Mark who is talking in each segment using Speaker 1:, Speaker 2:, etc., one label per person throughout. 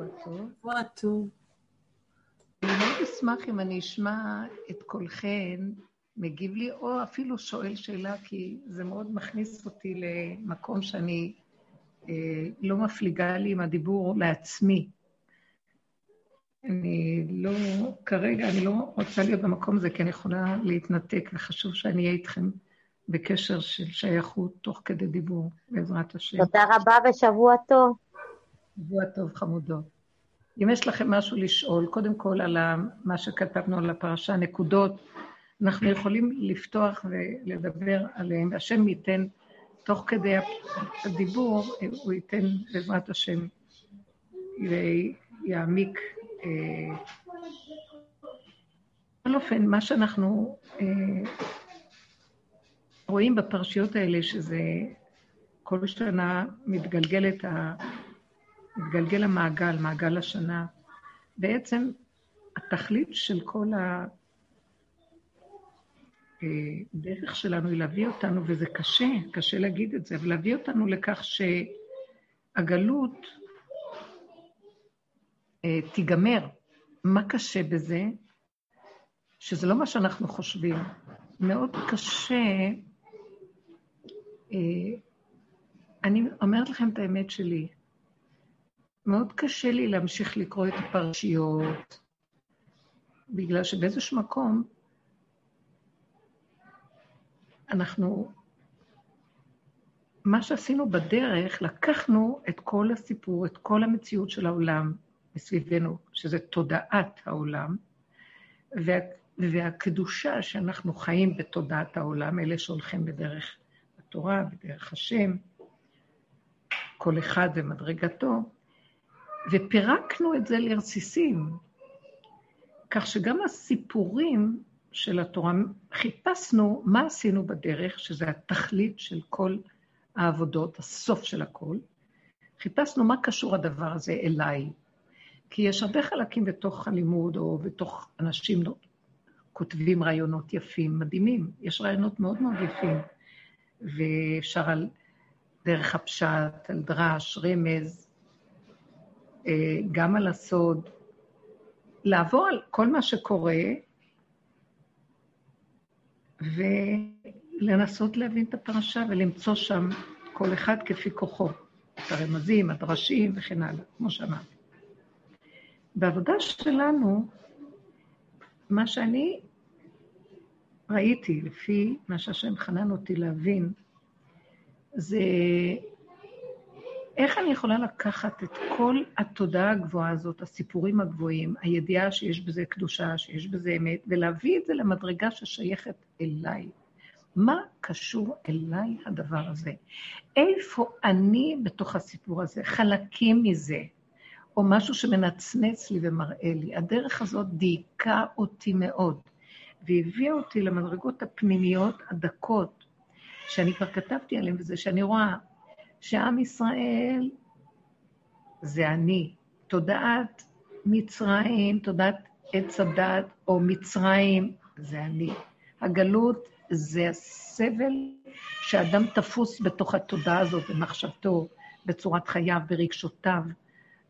Speaker 1: שבוע טוב.
Speaker 2: שבוע טוב.
Speaker 1: אני מאוד אשמח אם אני אשמע את קולכן מגיב לי, או אפילו שואל שאלה, כי זה מאוד מכניס אותי למקום שאני אה, לא מפליגה לי עם הדיבור לעצמי. אני לא, כרגע אני לא רוצה להיות במקום הזה, כי אני יכולה להתנתק, וחשוב שאני אהיה איתכם בקשר של שייכות תוך כדי דיבור, בעזרת השם.
Speaker 3: תודה רבה ושבוע טוב.
Speaker 1: שבוע טוב, חמודות. אם יש לכם משהו לשאול, קודם כל על מה שכתבנו על הפרשה, נקודות, אנחנו יכולים לפתוח ולדבר עליהם, והשם ייתן, תוך כדי הדיבור, הוא ייתן בעזרת השם, ויעמיק. אה, בכל אופן, מה שאנחנו אה, רואים בפרשיות האלה, שזה כל שנה מתגלגלת ה... מתגלגל המעגל, מעגל השנה. בעצם התכלית של כל הדרך שלנו היא להביא אותנו, וזה קשה, קשה להגיד את זה, אבל להביא אותנו לכך שהגלות אה, תיגמר. מה קשה בזה? שזה לא מה שאנחנו חושבים. מאוד קשה אה, אני אומרת לכם את האמת שלי. מאוד קשה לי להמשיך לקרוא את הפרשיות, בגלל שבאיזשהו מקום אנחנו, מה שעשינו בדרך, לקחנו את כל הסיפור, את כל המציאות של העולם מסביבנו, שזה תודעת העולם, וה, והקדושה שאנחנו חיים בתודעת העולם, אלה שהולכים בדרך התורה, בדרך השם, כל אחד ומדרגתו, ופירקנו את זה לרסיסים, כך שגם הסיפורים של התורה, חיפשנו מה עשינו בדרך, שזה התכלית של כל העבודות, הסוף של הכל. חיפשנו מה קשור הדבר הזה אליי. כי יש הרבה חלקים בתוך הלימוד, או בתוך אנשים כותבים רעיונות יפים, מדהימים. יש רעיונות מאוד מאוד יפים. ואפשר על דרך הפשט, על דרש, רמז, גם על הסוד, לעבור על כל מה שקורה ולנסות להבין את הפרשה ולמצוא שם כל אחד כפי כוחו, את הרמזים, הדרשים וכן הלאה, כמו שאמרתי. בעבודה שלנו, מה שאני ראיתי, לפי מה שהשם חנן אותי להבין, זה איך אני יכולה לקחת את כל התודעה הגבוהה הזאת, הסיפורים הגבוהים, הידיעה שיש בזה קדושה, שיש בזה אמת, ולהביא את זה למדרגה ששייכת אליי. מה קשור אליי הדבר הזה? איפה אני בתוך הסיפור הזה? חלקים מזה, או משהו שמנצנץ לי ומראה לי. הדרך הזאת דייקה אותי מאוד, והביאה אותי למדרגות הפנימיות הדקות, שאני כבר כתבתי עליהן, וזה שאני רואה שעם ישראל זה אני. תודעת מצרים, תודעת עץ הדת או מצרים, זה אני. הגלות זה הסבל שאדם תפוס בתוך התודעה הזאת, במחשבתו, בצורת חייו, ברגשותיו,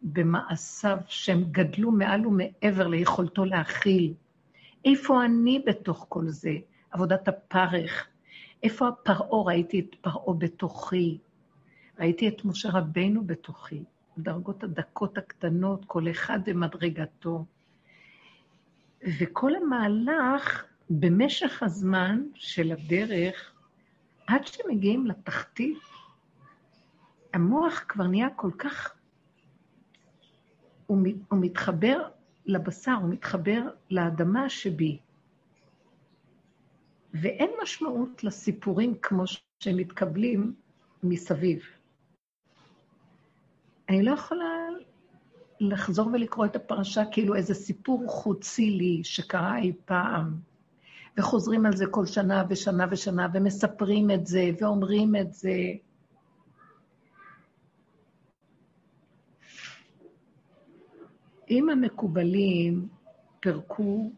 Speaker 1: במעשיו, שהם גדלו מעל ומעבר ליכולתו להכיל. איפה אני בתוך כל זה? עבודת הפרך. איפה הפרעה? ראיתי את פרעה בתוכי. ראיתי את משה רבינו בתוכי, בדרגות הדקות הקטנות, כל אחד במדרגתו. וכל המהלך, במשך הזמן של הדרך, עד שמגיעים לתחתית, המוח כבר נהיה כל כך... הוא, מתחבר לבשר, הוא מתחבר לאדמה שבי. ואין משמעות לסיפורים כמו שהם מתקבלים מסביב. אני לא יכולה לחזור ולקרוא את הפרשה כאילו איזה סיפור חוצי לי שקרה אי פעם, וחוזרים על זה כל שנה ושנה ושנה, ומספרים את זה, ואומרים את זה. אם המקובלים פירקו,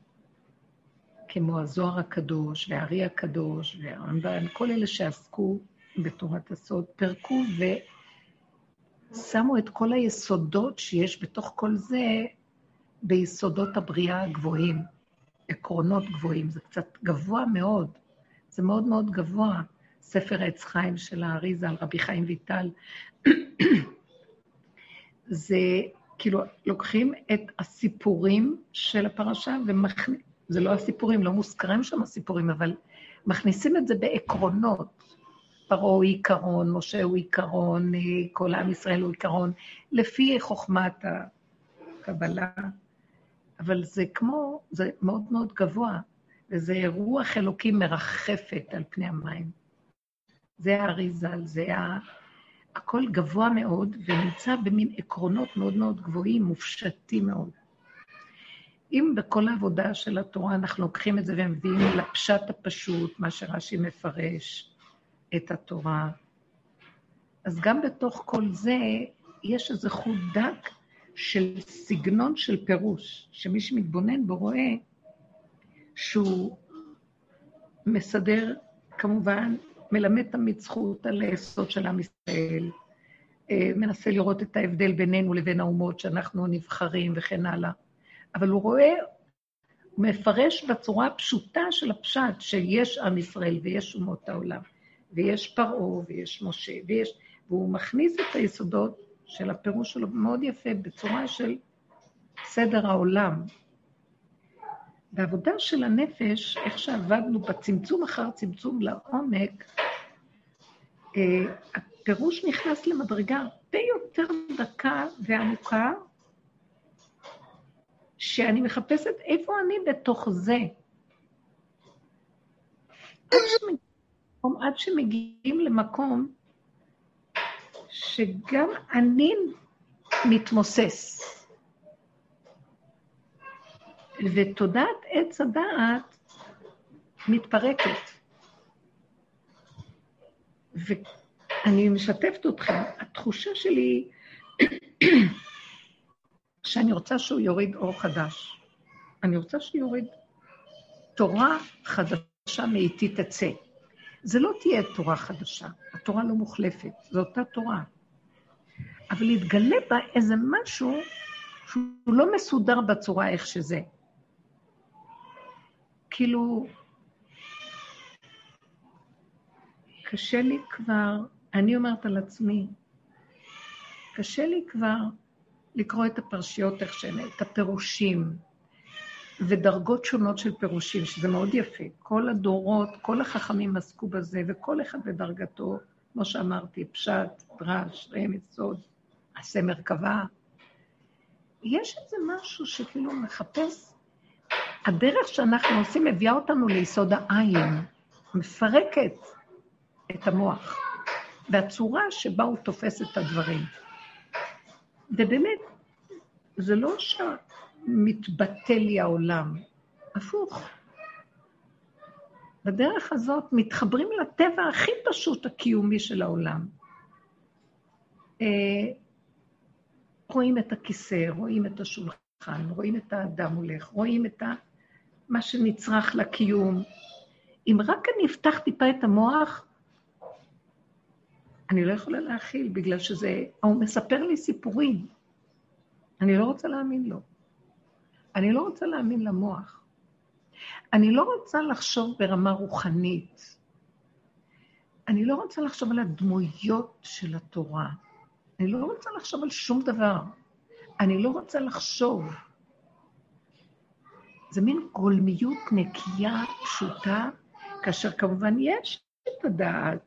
Speaker 1: כמו הזוהר הקדוש, והארי הקדוש, והרמב"ן, כל אלה שעסקו בתורת הסוד, פירקו ו... שמו את כל היסודות שיש בתוך כל זה ביסודות הבריאה הגבוהים, עקרונות גבוהים. זה קצת גבוה מאוד, זה מאוד מאוד גבוה. ספר עץ חיים של האריזה על רבי חיים ויטל. זה כאילו, לוקחים את הסיפורים של הפרשה ומכניסים, זה לא הסיפורים, לא מוזכרים שם הסיפורים, אבל מכניסים את זה בעקרונות. פרעה הוא עיקרון, משה הוא עיקרון, כל עם ישראל הוא עיקרון, לפי חוכמת הקבלה. אבל זה כמו, זה מאוד מאוד גבוה, וזה רוח אלוקים מרחפת על פני המים. זה האריזל, זה ה... הכל גבוה מאוד, ונמצא במין עקרונות מאוד מאוד גבוהים, מופשטים מאוד. אם בכל העבודה של התורה אנחנו לוקחים את זה ומביאים לפשט הפשוט, מה שרש"י מפרש, את התורה, אז גם בתוך כל זה יש איזה חוט דק של סגנון של פירוש, שמי שמתבונן בו רואה שהוא מסדר, כמובן, מלמד תמיד זכות על היסוד של עם ישראל, אה, מנסה לראות את ההבדל בינינו לבין האומות שאנחנו נבחרים וכן הלאה. אבל הוא רואה, הוא מפרש בצורה הפשוטה של הפשט שיש עם ישראל ויש אומות העולם, ויש פרעה ויש משה, ויש... והוא מכניס את היסודות של הפירוש שלו מאוד יפה, בצורה של סדר העולם. בעבודה של הנפש, איך שעבדנו בצמצום אחר צמצום לעומק, אה, הפירוש נכנס למדרגה הרבה יותר דקה ועמוקה, שאני מחפשת איפה אני בתוך זה. שמגיעים, עד שמגיעים למקום שגם אני מתמוסס. ותודעת עץ הדעת מתפרקת. ואני משתפת אתכם, התחושה שלי שאני רוצה שהוא יוריד אור חדש. אני רוצה שיוריד תורה חדשה מאיתי תצא. זה לא תהיה תורה חדשה, התורה לא מוחלפת, זו אותה תורה. אבל יתגלה בה איזה משהו שהוא לא מסודר בצורה איך שזה. כאילו, קשה לי כבר, אני אומרת על עצמי, קשה לי כבר לקרוא את הפרשיות איך שהן, את הפירושים, ודרגות שונות של פירושים, שזה מאוד יפה. כל הדורות, כל החכמים עסקו בזה, וכל אחד בדרגתו, כמו שאמרתי, פשט, דרש, רמז, סוד, עשה מרכבה. יש איזה משהו שכאילו מחפש, הדרך שאנחנו עושים מביאה אותנו ליסוד העין, מפרקת את המוח, והצורה שבה הוא תופס את הדברים. ובאמת, זה לא שמתבטל לי העולם, הפוך. בדרך הזאת מתחברים לטבע הכי פשוט הקיומי של העולם. אה, רואים את הכיסא, רואים את השולחן, רואים את האדם הולך, רואים את. מה שנצרך לקיום. אם רק אני אפתח טיפה את המוח, אני לא יכולה להכיל, בגלל שזה... הוא מספר לי סיפורים. אני לא רוצה להאמין לו. אני לא רוצה להאמין למוח. אני לא רוצה לחשוב ברמה רוחנית. אני לא רוצה לחשוב על הדמויות של התורה. אני לא רוצה לחשוב על שום דבר. אני לא רוצה לחשוב. זה מין גולמיות נקייה, פשוטה, כאשר כמובן יש את הדעת,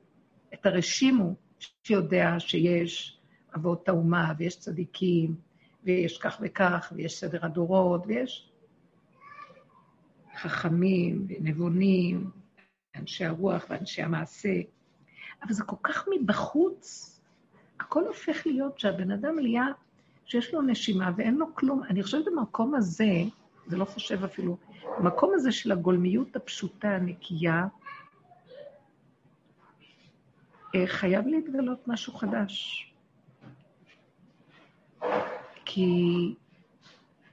Speaker 1: את הרשימו, שיודע שיש אבות האומה ויש צדיקים, ויש כך וכך, ויש סדר הדורות, ויש חכמים ונבונים, אנשי הרוח ואנשי המעשה, אבל זה כל כך מבחוץ, הכל הופך להיות שהבן אדם נהיה, שיש לו נשימה ואין לו כלום. אני חושבת במקום הזה, זה לא חושב אפילו, במקום הזה של הגולמיות הפשוטה, הנקייה, אה, חייב להתגלות משהו חדש. כי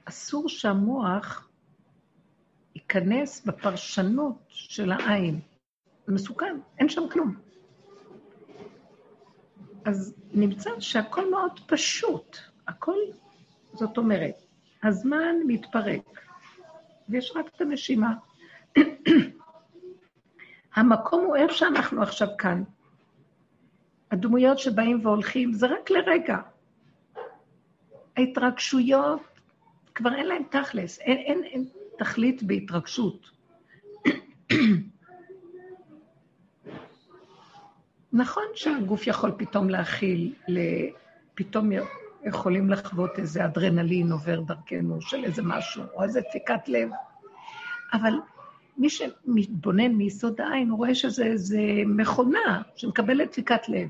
Speaker 1: אסור שהמוח ייכנס בפרשנות של העין. זה מסוכן, אין שם כלום. אז נמצא שהכל מאוד פשוט. הכל, זאת אומרת, הזמן מתפרק, ויש רק את הנשימה. המקום הוא איך שאנחנו עכשיו כאן. הדמויות שבאים והולכים, זה רק לרגע. ההתרגשויות, כבר אין להן תכלס, אין, אין, אין תכלית בהתרגשות. נכון שהגוף יכול פתאום להכיל, פתאום יכולים לחוות איזה אדרנלין עובר דרכנו של איזה משהו, או איזה דפיקת לב, אבל מי שמתבונן מיסוד העין, הוא רואה שזה איזה מכונה שמקבלת דפיקת לב.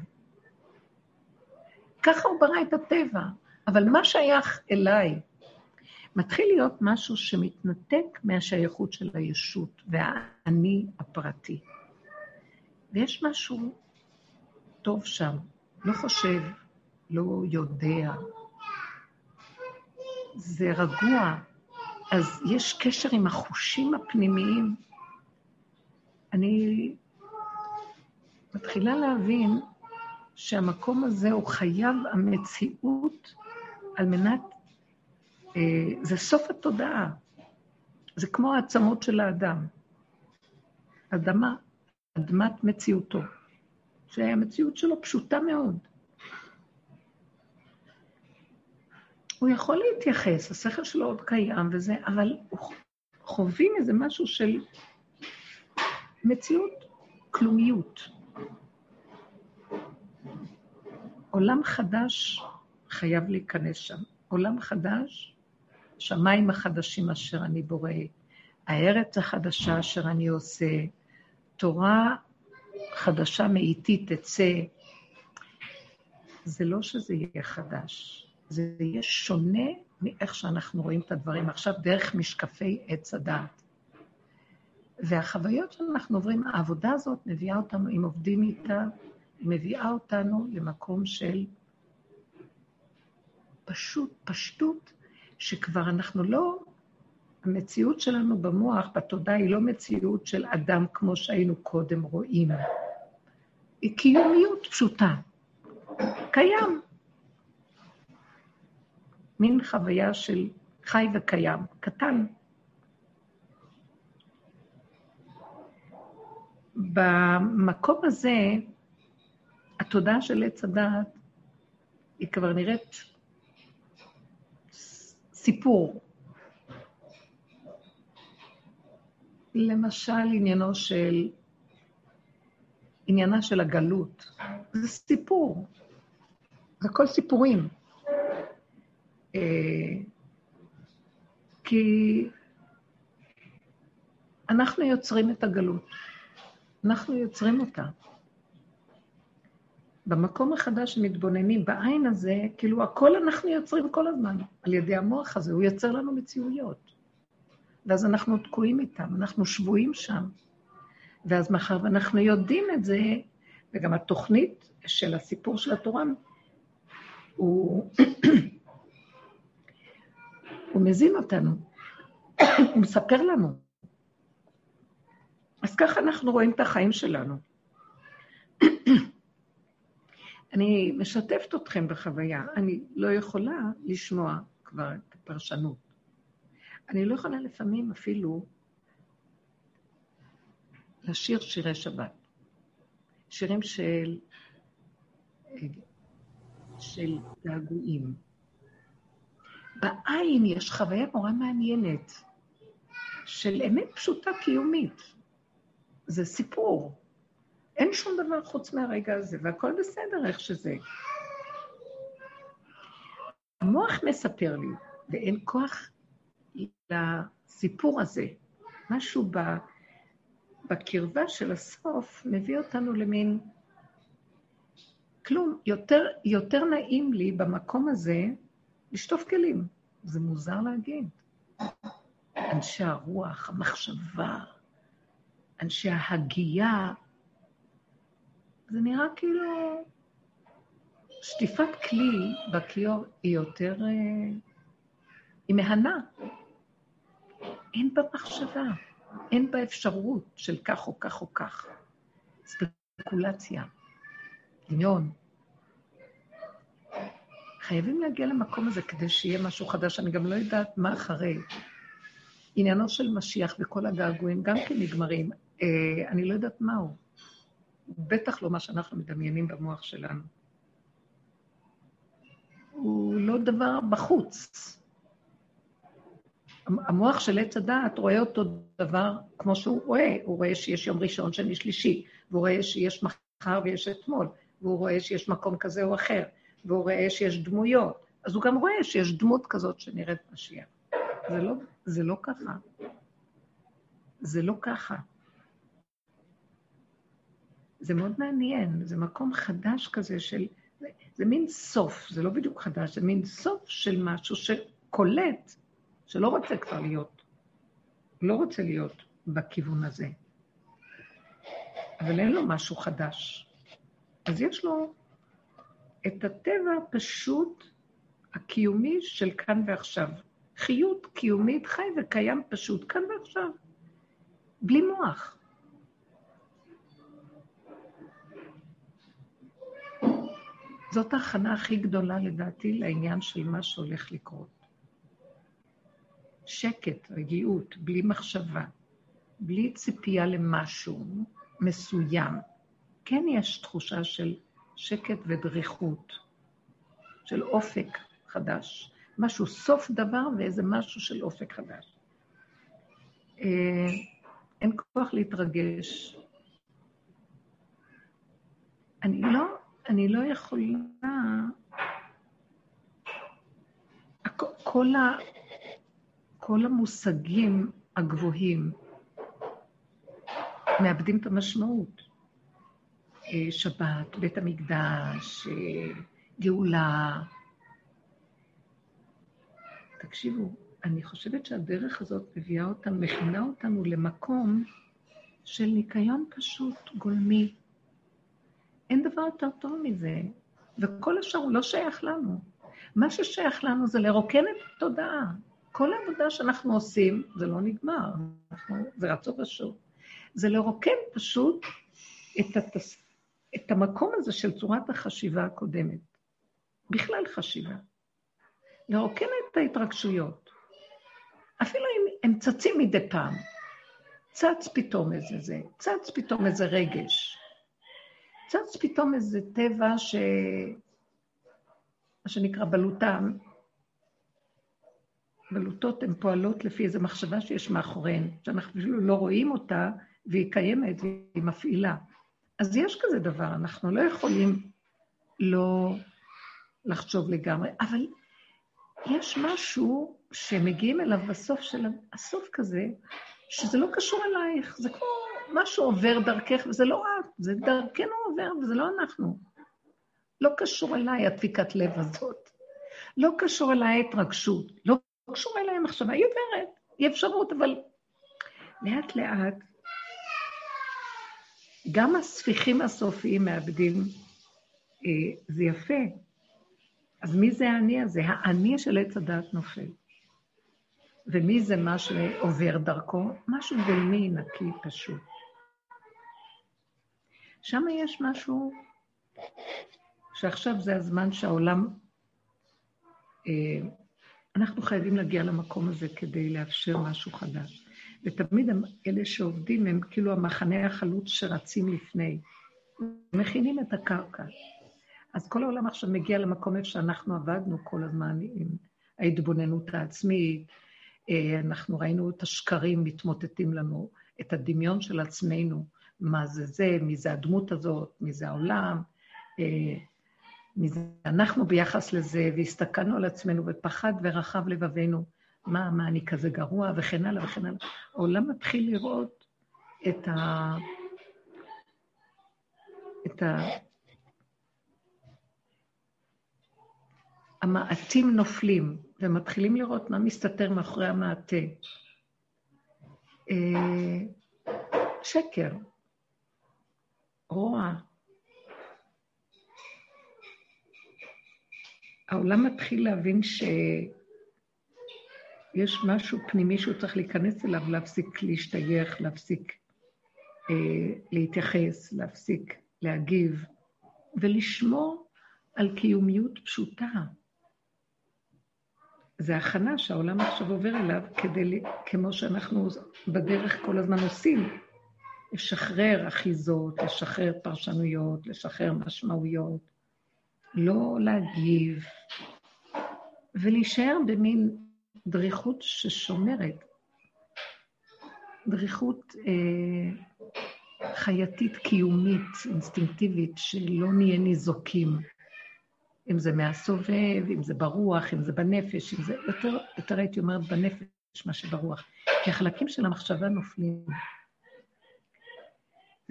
Speaker 1: ככה הוא ברא את הטבע, אבל מה שייך אליי? מתחיל להיות משהו שמתנתק מהשייכות של הישות והאני הפרטי. ויש משהו טוב שם, לא חושב, לא יודע. זה רגוע, אז יש קשר עם החושים הפנימיים. אני מתחילה להבין שהמקום הזה הוא חייב המציאות על מנת, אה, זה סוף התודעה. זה כמו העצמות של האדם. אדמה, אדמת מציאותו. שהמציאות שלו פשוטה מאוד. הוא יכול להתייחס, השכל שלו עוד קיים וזה, אבל חווים איזה משהו של מציאות כלומיות. עולם חדש חייב להיכנס שם. עולם חדש, שמיים החדשים אשר אני בורא, הארץ החדשה אשר אני עושה, תורה חדשה מאיתי תצא. זה לא שזה יהיה חדש, זה יהיה שונה מאיך שאנחנו רואים את הדברים עכשיו דרך משקפי עץ הדעת. והחוויות שאנחנו עוברים, העבודה הזאת מביאה אותנו, אם עובדים איתה, מביאה אותנו למקום של פשוט, פשטות, שכבר אנחנו לא, המציאות שלנו במוח, בתודעה, היא לא מציאות של אדם כמו שהיינו קודם רואים. היא קיומיות פשוטה. קיים. מין חוויה של חי וקיים, קטן. במקום הזה, התודעה של עץ הדעת היא כבר נראית סיפור. למשל, עניינו של, עניינה של הגלות. זה סיפור. זה הכל סיפורים. אה, כי אנחנו יוצרים את הגלות. אנחנו יוצרים אותה. במקום החדש שמתבוננים, בעין הזה, כאילו הכל אנחנו יוצרים כל הזמן, על ידי המוח הזה, הוא יוצר לנו מציאויות. ואז אנחנו תקועים איתם, אנחנו שבויים שם. ואז מאחר ואנחנו יודעים את זה, וגם התוכנית של הסיפור של התורה, הוא, הוא מזין אותנו, הוא מספר לנו. אז ככה אנחנו רואים את החיים שלנו. אני משתפת אתכם בחוויה, אני לא יכולה לשמוע כבר את הפרשנות. אני לא יכולה לפעמים אפילו לשיר שירי שבת. שירים של, של געגועים. בעין יש חוויה נורא מעניינת של אמת פשוטה קיומית. זה סיפור. אין שום דבר חוץ מהרגע הזה, והכל בסדר איך שזה. המוח מספר לי, ואין כוח לסיפור הזה. משהו ב, בקרבה של הסוף מביא אותנו למין... כלום, יותר, יותר נעים לי במקום הזה לשטוף כלים. זה מוזר להגיד. אנשי הרוח, המחשבה, אנשי ההגייה, זה נראה כאילו שטיפת כלי בכיור היא יותר... אה, היא מהנה. אין בה מחשבה, אין בה אפשרות של כך או כך או כך. ספקולציה, דמיון. חייבים להגיע למקום הזה כדי שיהיה משהו חדש. אני גם לא יודעת מה אחרי. עניינו של משיח וכל הגעגועים גם כן נגמרים. אה, אני לא יודעת מהו. בטח לא מה שאנחנו מדמיינים במוח שלנו. הוא לא דבר בחוץ. המוח של עץ הדעת רואה אותו דבר כמו שהוא רואה. הוא רואה שיש יום ראשון, שני, שלישי, והוא רואה שיש מחר ויש אתמול, והוא רואה שיש מקום כזה או אחר, והוא רואה שיש דמויות. אז הוא גם רואה שיש דמות כזאת שנראית משיח. זה לא, זה לא ככה. זה לא ככה. זה מאוד מעניין, זה מקום חדש כזה של... זה, זה מין סוף, זה לא בדיוק חדש, זה מין סוף של משהו שקולט, שלא רוצה כבר להיות, לא רוצה להיות בכיוון הזה. אבל אין לו משהו חדש. אז יש לו את הטבע הפשוט, הקיומי של כאן ועכשיו. חיות קיומית חי וקיים פשוט כאן ועכשיו, בלי מוח. זאת ההכנה הכי גדולה לדעתי לעניין של מה שהולך לקרות. שקט, רגיעות, בלי מחשבה, בלי ציפייה למשהו מסוים. כן יש תחושה של שקט ודריכות, של אופק חדש. משהו, סוף דבר ואיזה משהו של אופק חדש. אה, אין כוח להתרגש. אני לא, אני לא יכולה... כל, ה, כל המושגים הגבוהים מאבדים את המשמעות. אה, שבת, בית המקדש, אה, גאולה. תקשיבו, אני חושבת שהדרך הזאת מביאה אותנו, מכינה אותנו למקום של ניקיון פשוט, גולמי. אין דבר יותר טוב מזה, וכל השאר הוא לא שייך לנו. מה ששייך לנו זה לרוקן את התודעה. כל העבודה שאנחנו עושים, זה לא נגמר, אנחנו, זה רצו ושוב. זה לרוקן פשוט את, התס... את המקום הזה של צורת החשיבה הקודמת. בכלל חשיבה. לרוקן את ההתרגשויות. אפילו אם הם צצים מדי פעם. צץ פתאום איזה זה, צץ פתאום איזה רגש. צץ פתאום איזה טבע ש... מה שנקרא בלוטם. בלוטות הן פועלות לפי איזו מחשבה שיש מאחוריהן, שאנחנו אפילו לא רואים אותה, והיא קיימת והיא מפעילה. אז יש כזה דבר, אנחנו לא יכולים לא לחשוב לגמרי, אבל יש משהו שמגיעים אליו בסוף של הסוף כזה, שזה לא קשור אלייך, זה כמו משהו עובר דרכך, וזה לא את, זה דרכנו עובר, וזה לא אנחנו. לא קשור אליי הדפיקת לב הזאת. לא קשור אליי ההתרגשות, לא קשור אליי המחשבה, היא עוברת, היא אפשרות, אבל לאט לאט גם הספיחים הסופיים מאבדים, אה, זה יפה. אז מי זה האני הזה? האני של עץ הדעת נופל. ומי זה מה שעובר דרכו? משהו גולמי, נקי, פשוט. שם יש משהו שעכשיו זה הזמן שהעולם... אה, אנחנו חייבים להגיע למקום הזה כדי לאפשר משהו חדש. ותמיד אלה שעובדים הם כאילו המחנה החלוץ שרצים לפני. מכינים את הקרקע. אז כל העולם עכשיו מגיע למקום איפה שאנחנו עבדנו כל הזמן עם ההתבוננות העצמית, אה, אנחנו ראינו את השקרים מתמוטטים לנו, את הדמיון של עצמנו, מה זה זה, מי זה הדמות הזאת, מי זה העולם, אה, מי זה אנחנו ביחס לזה, והסתכלנו על עצמנו ופחד ורחב לבבינו. מה, מה, אני כזה גרוע, וכן הלאה וכן הלאה. העולם מתחיל לראות את ה... את ה... המעטים נופלים, ומתחילים לראות מה מסתתר מאחורי המעטה. אה, שקר, רוע. העולם מתחיל להבין ש... יש משהו פנימי שהוא צריך להיכנס אליו, להפסיק להשתייך, להפסיק אה, להתייחס, להפסיק להגיב, ולשמור על קיומיות פשוטה, זה הכנה שהעולם עכשיו עובר אליו, כדי, כמו שאנחנו בדרך כל הזמן עושים, לשחרר אחיזות, לשחרר פרשנויות, לשחרר משמעויות, לא להגיב, ולהישאר במין דריכות ששומרת, דריכות אה, חייתית, קיומית, אינסטינקטיבית, שלא נהיה ניזוקים. אם זה מהסובב, אם זה ברוח, אם זה בנפש, אם זה יותר, יותר הייתי אומרת בנפש מאשר ברוח. כי החלקים של המחשבה נופלים.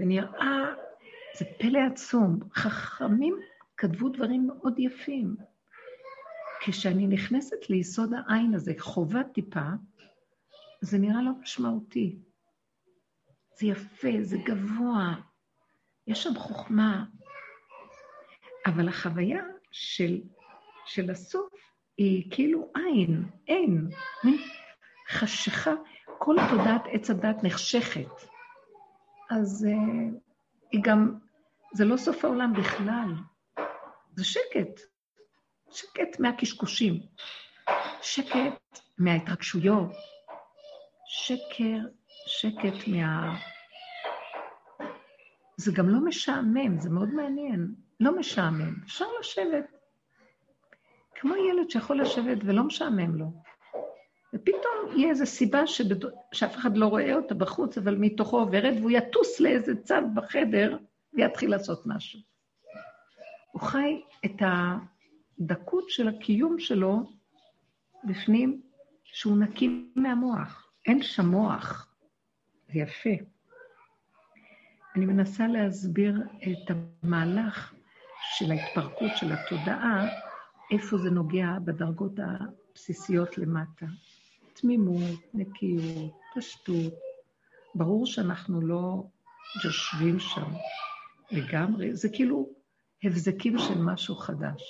Speaker 1: זה נראה, זה פלא עצום. חכמים כתבו דברים מאוד יפים. כשאני נכנסת ליסוד העין הזה, חובה טיפה, זה נראה לא משמעותי. זה יפה, זה גבוה, יש שם חוכמה. אבל החוויה של, של הסוף היא כאילו אין, אין, מין חשיכה, כל תודעת עץ הדת נחשכת. אז uh, היא גם, זה לא סוף העולם בכלל, זה שקט. שקט מהקשקושים, שקט מההתרגשויות, שקר, שקט מה... זה גם לא משעמם, זה מאוד מעניין. לא משעמם, אפשר לשבת. כמו ילד שיכול לשבת ולא משעמם לו. ופתאום יהיה איזו סיבה שבד... שאף אחד לא רואה אותה בחוץ, אבל מתוכו עוברת, והוא יטוס לאיזה צד בחדר ויתחיל לעשות משהו. הוא חי את הדקות של הקיום שלו בפנים, שהוא נקי מהמוח. אין שם מוח. זה יפה. אני מנסה להסביר את המהלך של ההתפרקות של התודעה, איפה זה נוגע בדרגות הבסיסיות למטה. תמימות, נקיות, פשטות. ברור שאנחנו לא יושבים שם לגמרי, זה כאילו הבזקים של משהו חדש.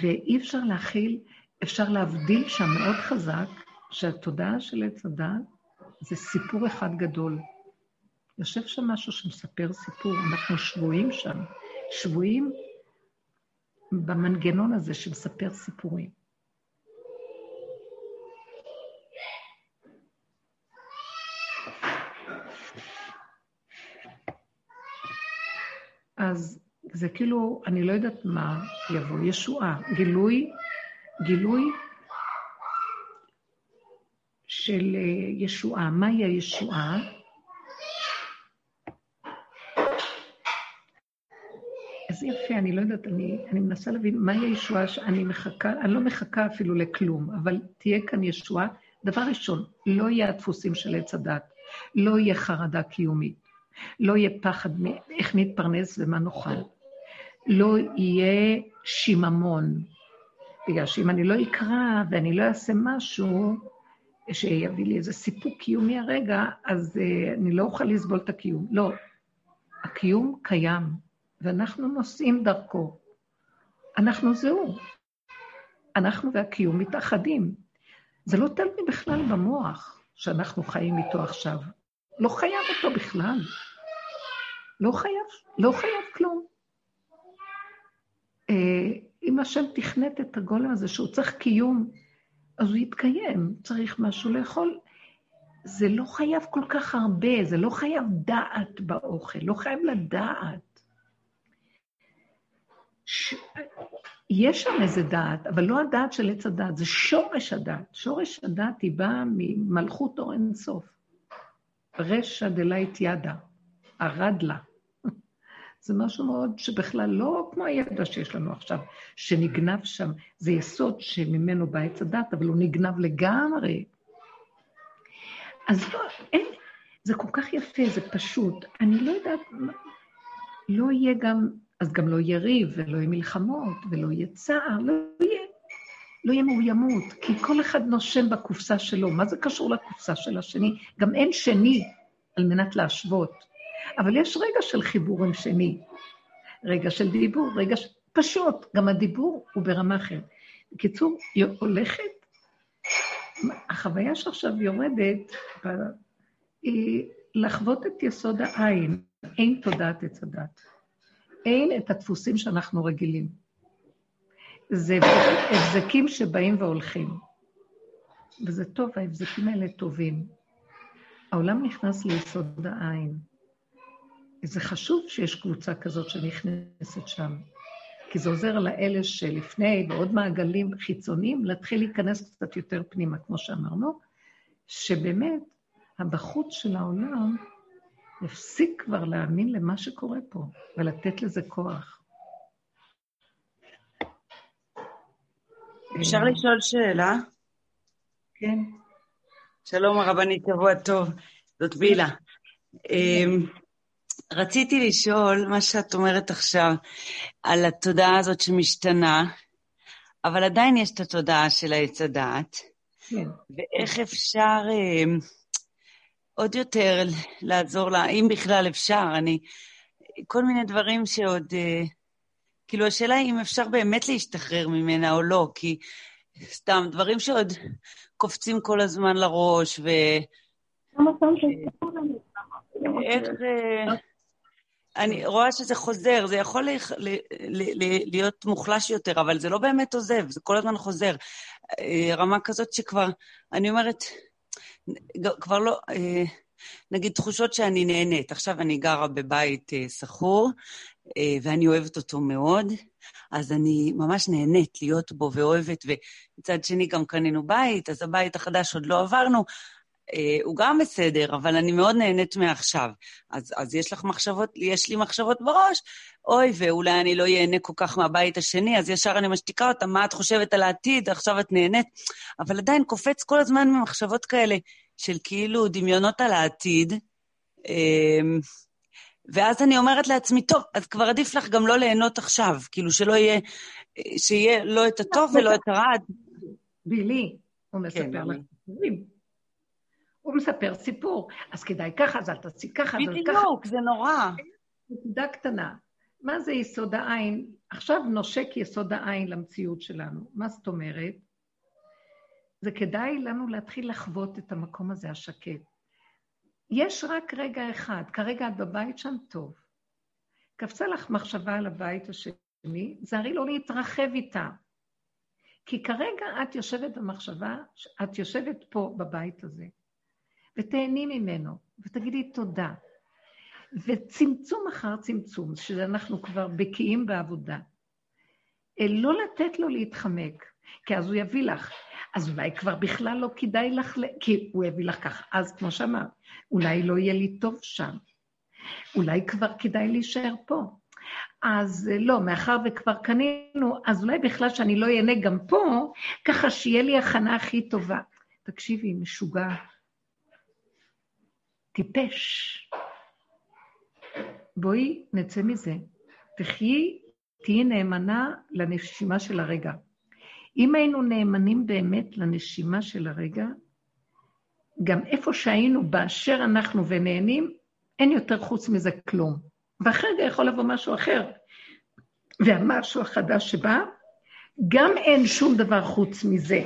Speaker 1: ואי אפשר להכיל, אפשר להבדיל שם מאוד חזק, שהתודעה של עץ הדת זה סיפור אחד גדול. יושב שם משהו שמספר סיפור, אנחנו שבויים שם, שבויים במנגנון הזה שמספר סיפורים. אז זה כאילו, אני לא יודעת מה יבוא, ישועה, גילוי, גילוי של אה, ישועה. מהי הישועה? איזה יפה, אני לא יודעת, אני, אני מנסה להבין מהי הישועה שאני מחכה, אני לא מחכה אפילו לכלום, אבל תהיה כאן ישועה. דבר ראשון, לא יהיה הדפוסים של עץ הדת, לא יהיה חרדה קיומית, לא יהיה פחד מאיך נתפרנס ומה נאכל, לא יהיה שיממון, בגלל שאם אני לא אקרא ואני לא אעשה משהו שיביא לי איזה סיפוק קיומי הרגע, אז uh, אני לא אוכל לסבול את הקיום. לא, הקיום קיים, ואנחנו נוסעים דרכו. אנחנו זהו. אנחנו והקיום מתאחדים. זה לא תלוי בכלל במוח שאנחנו חיים איתו עכשיו. לא חייב אותו בכלל. לא חייב, לא חייב כלום. אה, אם השם תכנת את הגולם הזה שהוא צריך קיום, אז הוא יתקיים, צריך משהו לאכול. זה לא חייב כל כך הרבה, זה לא חייב דעת באוכל, לא חייב לדעת. ש... יש שם איזה דעת, אבל לא הדעת של עץ הדעת, זה שורש הדעת. שורש הדעת היא באה ממלכות אור אינסוף. רשע דלית ידה, ארד לה. זה משהו מאוד שבכלל לא כמו הידע שיש לנו עכשיו, שנגנב שם, זה יסוד שממנו בא עץ הדת, אבל הוא נגנב לגמרי. אז לא, אין, זה כל כך יפה, זה פשוט. אני לא יודעת, לא יהיה גם, אז גם לא יהיה ריב, ולא יהיה מלחמות, ולא יהיה צער, לא יהיה, לא יהיה מאוימות, כי כל אחד נושם בקופסה שלו. מה זה קשור לקופסה של השני? גם אין שני על מנת להשוות. אבל יש רגע של חיבור עם שני, רגע של דיבור, רגע ש... פשוט, גם הדיבור הוא ברמה אחרת. בקיצור, היא הולכת, החוויה שעכשיו יורדת היא לחוות את יסוד העין, אין תודעת עץ הדת. אין את הדפוסים שאנחנו רגילים. זה הבזקים שבאים והולכים. וזה טוב, ההבזקים האלה טובים. העולם נכנס ליסוד העין. זה חשוב שיש קבוצה כזאת שנכנסת שם, כי זה עוזר לאלה שלפני, בעוד מעגלים חיצוניים, להתחיל להיכנס קצת יותר פנימה, כמו שאמרנו, שבאמת הבחוץ של העולם יפסיק כבר להאמין למה שקורה פה, ולתת לזה כוח.
Speaker 2: אפשר לשאול שאלה?
Speaker 1: כן.
Speaker 2: שלום הרבנית, שבוע טוב. זאת בילה. אמ, רציתי לשאול מה שאת אומרת עכשיו על התודעה הזאת שמשתנה, אבל עדיין יש את התודעה של העץ הדעת. כן. ואיך אפשר אה, עוד יותר לעזור לה, אם בכלל אפשר, אני... כל מיני דברים שעוד... אה, כאילו, השאלה היא אם אפשר באמת להשתחרר ממנה או לא, כי סתם, דברים שעוד קופצים כל הזמן לראש, ו... איך... אה, אני רואה שזה חוזר, זה יכול להיות מוחלש יותר, אבל זה לא באמת עוזב, זה כל הזמן חוזר. אה, רמה כזאת שכבר, אני אומרת, כבר לא, אה, נגיד תחושות שאני נהנית. עכשיו אני גרה בבית שכור, ואני אוהבת אותו מאוד, אז אני ממש נהנית להיות בו ואוהבת, ומצד שני גם קנינו בית, אז הבית החדש עוד לא עברנו, אה, הוא גם בסדר, אבל אני מאוד נהנית מעכשיו. אז, אז יש לך מחשבות, יש לי מחשבות בראש, אוי, ואולי אני לא ייהנה כל כך מהבית השני, אז ישר אני משתיקה אותה, מה את חושבת על העתיד, עכשיו את נהנית. אבל עדיין קופץ כל הזמן ממחשבות כאלה של כאילו דמיונות על העתיד. אה, ואז אני אומרת לעצמי, טוב, אז כבר עדיף לך גם לא ליהנות עכשיו, כאילו שלא יהיה, שיהיה לא את הטוב ולא את הרע.
Speaker 1: בילי, הוא כן, מספר לך סיפורים. הוא מספר סיפור, אז כדאי ככה, אז אל תעשי ככה, אז
Speaker 2: ככה. בדיוק, זה נורא.
Speaker 1: נקודה קטנה. מה זה יסוד העין? עכשיו נושק יסוד העין למציאות שלנו. מה זאת אומרת? זה כדאי לנו להתחיל לחוות את המקום הזה השקט. יש רק רגע אחד, כרגע את בבית שם טוב. קפצה לך מחשבה על הבית השני, זהרי לא להתרחב איתה. כי כרגע את יושבת במחשבה, את יושבת פה בבית הזה, ותהני ממנו, ותגידי תודה. וצמצום אחר צמצום, שאנחנו כבר בקיאים בעבודה. לא לתת לו להתחמק, כי אז הוא יביא לך. אז אולי כבר בכלל לא כדאי לך, כי הוא יביא לך ככה. אז כמו שאמרת, אולי לא יהיה לי טוב שם. אולי כבר כדאי להישאר פה. אז לא, מאחר וכבר קנינו, אז אולי בכלל שאני לא אהנה גם פה, ככה שיהיה לי הכנה הכי טובה. תקשיבי, משוגע. טיפש. בואי נצא מזה. תחיי, תהיי נאמנה לנשימה של הרגע. אם היינו נאמנים באמת לנשימה של הרגע, גם איפה שהיינו, באשר אנחנו ונהנים, אין יותר חוץ מזה כלום. ואחרי זה יכול לבוא משהו אחר. והמשהו החדש שבא, גם אין שום דבר חוץ מזה.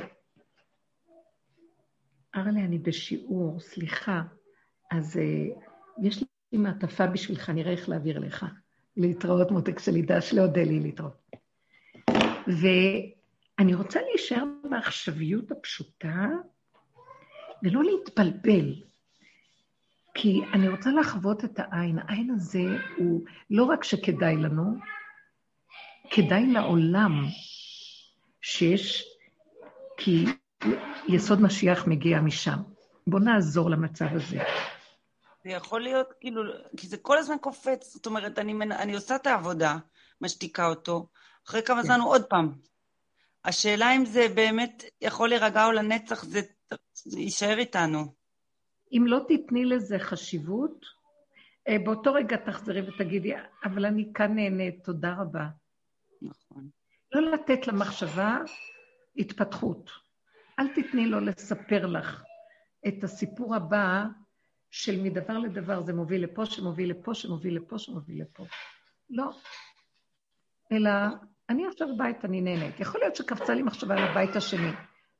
Speaker 1: ארלה, אני בשיעור, סליחה. אז uh, יש לי מעטפה בשבילך, נראה איך להעביר לך. להתראות מותק שלי, דש להודה לי להתראות. ואני רוצה להישאר בעכשוויות הפשוטה, ולא להתבלבל. כי אני רוצה לחוות את העין. העין הזה הוא לא רק שכדאי לנו, כדאי לעולם שיש, כי יסוד משיח מגיע משם. בואו נעזור למצב הזה.
Speaker 2: זה יכול להיות, כאילו, כי זה כל הזמן קופץ, זאת אומרת, אני, אני עושה את העבודה, משתיקה אותו, אחרי כמה כן. זמן הוא עוד פעם. השאלה אם זה באמת יכול להירגע או לנצח, זה זה יישאר איתנו.
Speaker 1: אם לא תתני לזה חשיבות, אה, באותו רגע תחזרי ותגידי, אבל אני כאן נהנית, תודה רבה. נכון. לא לתת למחשבה התפתחות. אל תתני לו לספר לך את הסיפור הבא של מדבר לדבר, זה מוביל לפה, שמוביל לפה, שמוביל לפה, שמוביל לפה. לא. אלא, אני עכשיו בבית, אני נהנית. יכול להיות שקפצה לי מחשבה על הבית השני.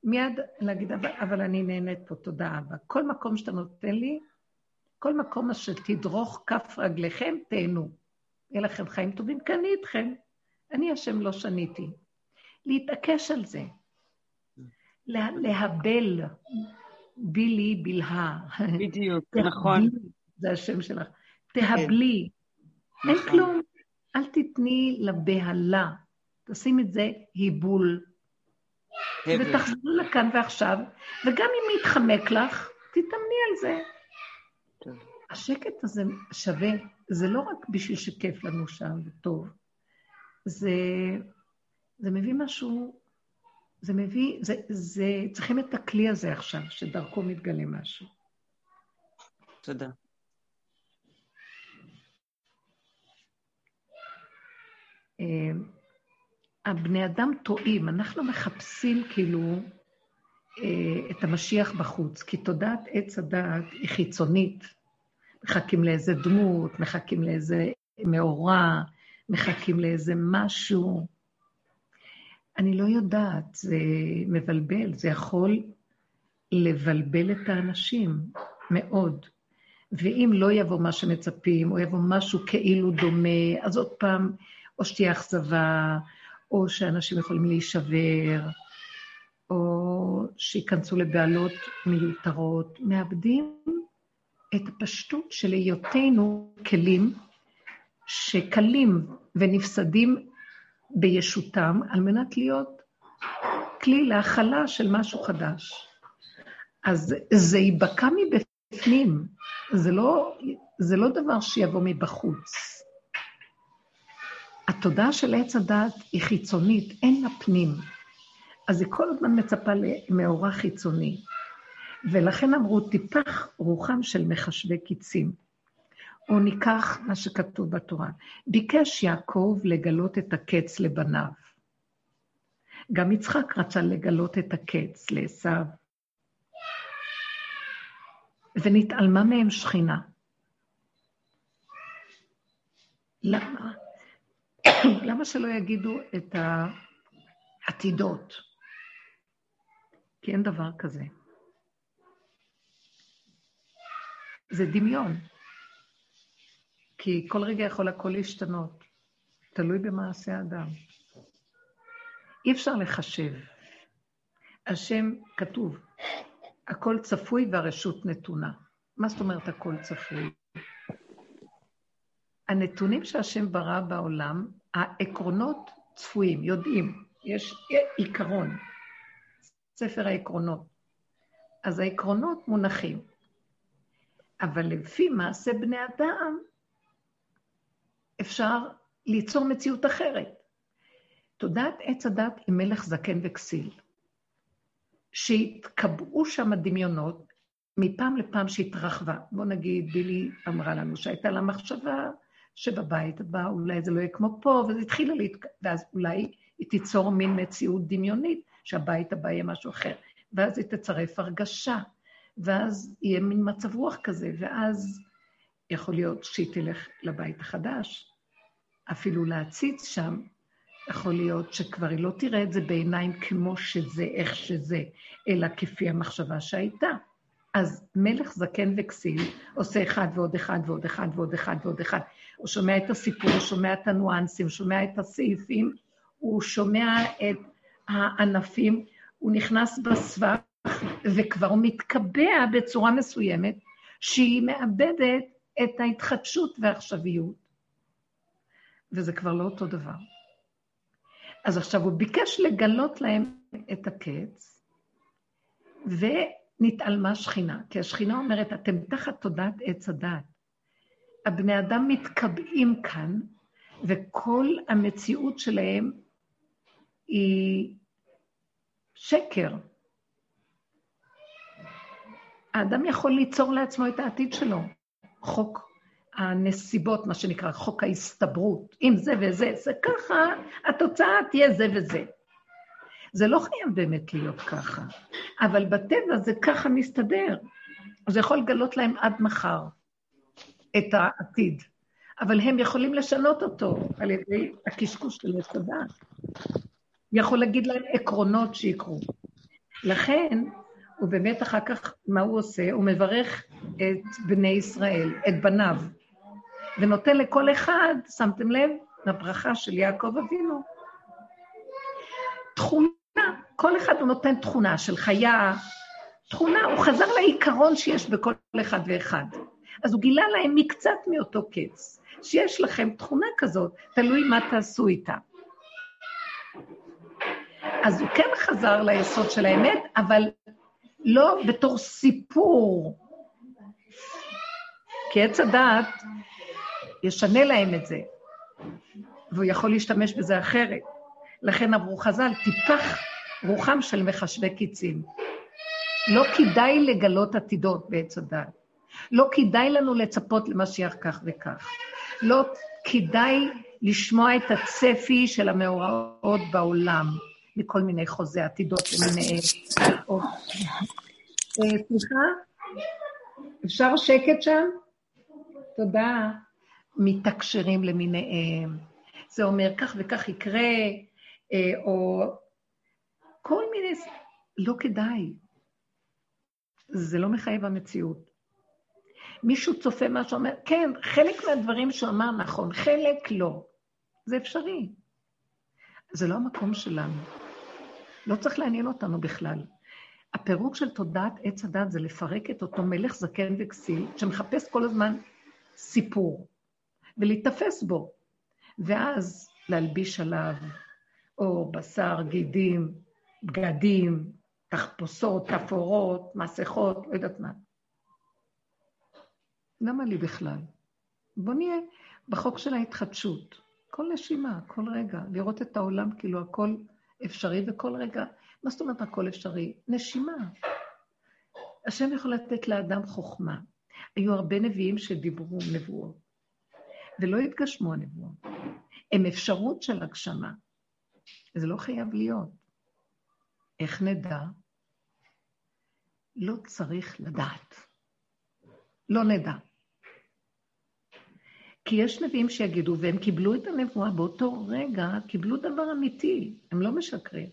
Speaker 1: מיד להגיד, אבל, אבל אני נהנית פה, תודה אבא. כל מקום שאתה נותן לי, כל מקום שתדרוך כף רגליכם, תהנו. יהיה לכם חיים טובים, כי אני איתכם. אני השם לא שניתי. להתעקש על זה. לה, להבל, בילי בלהה.
Speaker 2: בדיוק, נכון.
Speaker 1: זה השם שלך. תהבלי. כן. אין נכון. כלום. אל תתני לבהלה. תשים את זה היבול. ותחזרו לכאן ועכשיו, וגם אם יתחמק לך, תתאמני על זה. השקט הזה שווה, זה לא רק בשביל שכיף לנו שם וטוב, זה, זה מביא משהו, זה מביא, זה, זה, צריכים את הכלי הזה עכשיו, שדרכו מתגלה משהו.
Speaker 2: תודה.
Speaker 1: אה, הבני אדם טועים, אנחנו מחפשים כאילו אה, את המשיח בחוץ, כי תודעת עץ הדעת היא חיצונית. מחכים לאיזה דמות, מחכים לאיזה מאורע, מחכים לאיזה משהו. אני לא יודעת, זה מבלבל, זה יכול לבלבל את האנשים מאוד. ואם לא יבוא מה שמצפים, או יבוא משהו כאילו דומה, אז עוד פעם, או שתהיה אכזבה, או שאנשים יכולים להישבר, או שייכנסו לבעלות מיותרות. מאבדים את הפשטות של היותנו כלים שקלים ונפסדים בישותם על מנת להיות כלי להכלה של משהו חדש. אז זה ייבקע מבפנים, זה לא, זה לא דבר שיבוא מבחוץ. התודעה של עץ הדת היא חיצונית, אין לה פנים. אז היא כל הזמן מצפה למאורע חיצוני. ולכן אמרו, טיפח רוחם של מחשבי קיצים. או ניקח מה שכתוב בתורה. ביקש יעקב לגלות את הקץ לבניו. גם יצחק רצה לגלות את הקץ לעשו. ונתעלמה מהם שכינה. למה? למה שלא יגידו את העתידות? כי אין דבר כזה. זה דמיון. כי כל רגע יכול הכל להשתנות. תלוי במעשה האדם. אי אפשר לחשב. השם כתוב, הכל צפוי והרשות נתונה. מה זאת אומרת הכל צפוי? הנתונים שהשם ברא בעולם, העקרונות צפויים, יודעים, יש עיקרון, ספר העקרונות. אז העקרונות מונחים. אבל לפי מעשה בני אדם, אפשר ליצור מציאות אחרת. תודעת עץ הדת היא מלך זקן וכסיל. שהתקבעו שם דמיונות מפעם לפעם שהתרחבה. בוא נגיד, בילי אמרה לנו שהייתה לה מחשבה שבבית הבא אולי זה לא יהיה כמו פה, וזה התחילה להתק... ואז אולי היא תיצור מין מציאות דמיונית, שהבית הבא יהיה משהו אחר. ואז היא תצרף הרגשה, ואז יהיה מין מצב רוח כזה, ואז יכול להיות שהיא תלך לבית החדש, אפילו להציץ שם, יכול להיות שכבר היא לא תראה את זה בעיניים כמו שזה, איך שזה, אלא כפי המחשבה שהייתה. אז מלך זקן וכסיל עושה אחד ועוד אחד ועוד אחד ועוד אחד ועוד אחד. הוא שומע את הסיפור, הוא שומע את הניואנסים, הוא שומע את הסעיפים, הוא שומע את הענפים, הוא נכנס בסבך וכבר הוא מתקבע בצורה מסוימת שהיא מאבדת את ההתחדשות והעכשוויות. וזה כבר לא אותו דבר. אז עכשיו הוא ביקש לגלות להם את הקץ, ונתעלמה שכינה, כי השכינה אומרת, אתם תחת תודעת עץ הדעת. הבני אדם מתקבעים כאן, וכל המציאות שלהם היא שקר. האדם יכול ליצור לעצמו את העתיד שלו. חוק הנסיבות, מה שנקרא, חוק ההסתברות. אם זה וזה, זה ככה, התוצאה תהיה זה וזה. זה לא חייב באמת להיות ככה, אבל בטבע זה ככה מסתדר. זה יכול לגלות להם עד מחר את העתיד, אבל הם יכולים לשנות אותו על ידי הקשקוש של יסודה. יכול להגיד להם עקרונות שיקרו. לכן, הוא באמת אחר כך, מה הוא עושה? הוא מברך את בני ישראל, את בניו, ונותן לכל אחד, שמתם לב, לברכה של יעקב אבינו. תכונה, כל אחד הוא נותן תכונה של חיה, תכונה, הוא חזר לעיקרון שיש בכל אחד ואחד. אז הוא גילה להם מקצת מאותו קץ, שיש לכם תכונה כזאת, תלוי מה תעשו איתה. אז הוא כן חזר ליסוד של האמת, אבל לא בתור סיפור. כי עץ הדעת ישנה להם את זה, והוא יכול להשתמש בזה אחרת. לכן אמרו חז"ל, טיפח רוחם של מחשבי קיצים. לא כדאי לגלות עתידות בעץ הדעת. לא כדאי לנו לצפות למשיח כך וכך. לא כדאי לשמוע את הצפי של המאורעות בעולם, מכל מיני חוזי עתידות למיניהם. אה, סליחה? אפשר שקט שם? תודה. מתקשרים למיניהם. זה אומר, כך וכך יקרה, אה, או כל מיני... לא כדאי. זה לא מחייב המציאות. מישהו צופה מה שאומר, כן, חלק מהדברים שהוא אמר נכון, חלק לא. זה אפשרי. זה לא המקום שלנו. לא צריך לעניין אותנו בכלל. הפירוק של תודעת עץ הדת זה לפרק את אותו מלך זקן וכסיל, שמחפש כל הזמן סיפור, ולהיתפס בו, ואז להלביש עליו או בשר, גידים, בגדים, תחפושות, תפאורות, מסכות, לא יודעת מה. למה לי בכלל? בוא נהיה בחוק של ההתחדשות. כל נשימה, כל רגע, לראות את העולם כאילו הכל אפשרי וכל רגע. מה זאת אומרת הכל אפשרי? נשימה. השם יכול לתת לאדם חוכמה. היו הרבה נביאים שדיברו נבואות, ולא התגשמו הנבואות. הם אפשרות של הגשמה. זה לא חייב להיות. איך נדע? לא צריך לדעת. לא נדע. כי יש נביאים שיגידו, והם קיבלו את הנבואה באותו רגע, קיבלו דבר אמיתי, הם לא משקרים.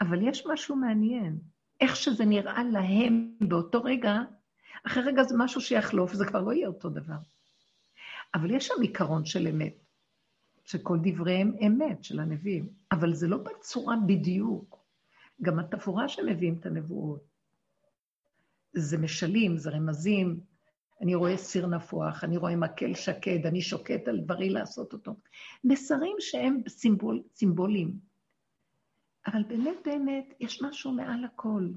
Speaker 1: אבל יש משהו מעניין. איך שזה נראה להם באותו רגע, אחרי רגע זה משהו שיחלוף, זה כבר לא יהיה אותו דבר. אבל יש שם עיקרון של אמת, שכל דבריהם אמת של הנביאים, אבל זה לא בצורה בדיוק. גם התפאורה שמביאים את הנבואות. זה משלים, זה רמזים, אני רואה סיר נפוח, אני רואה מקל שקד, אני שוקט על דברי לעשות אותו. מסרים שהם סימבול, סימבולים. אבל באמת באמת יש משהו מעל הכל.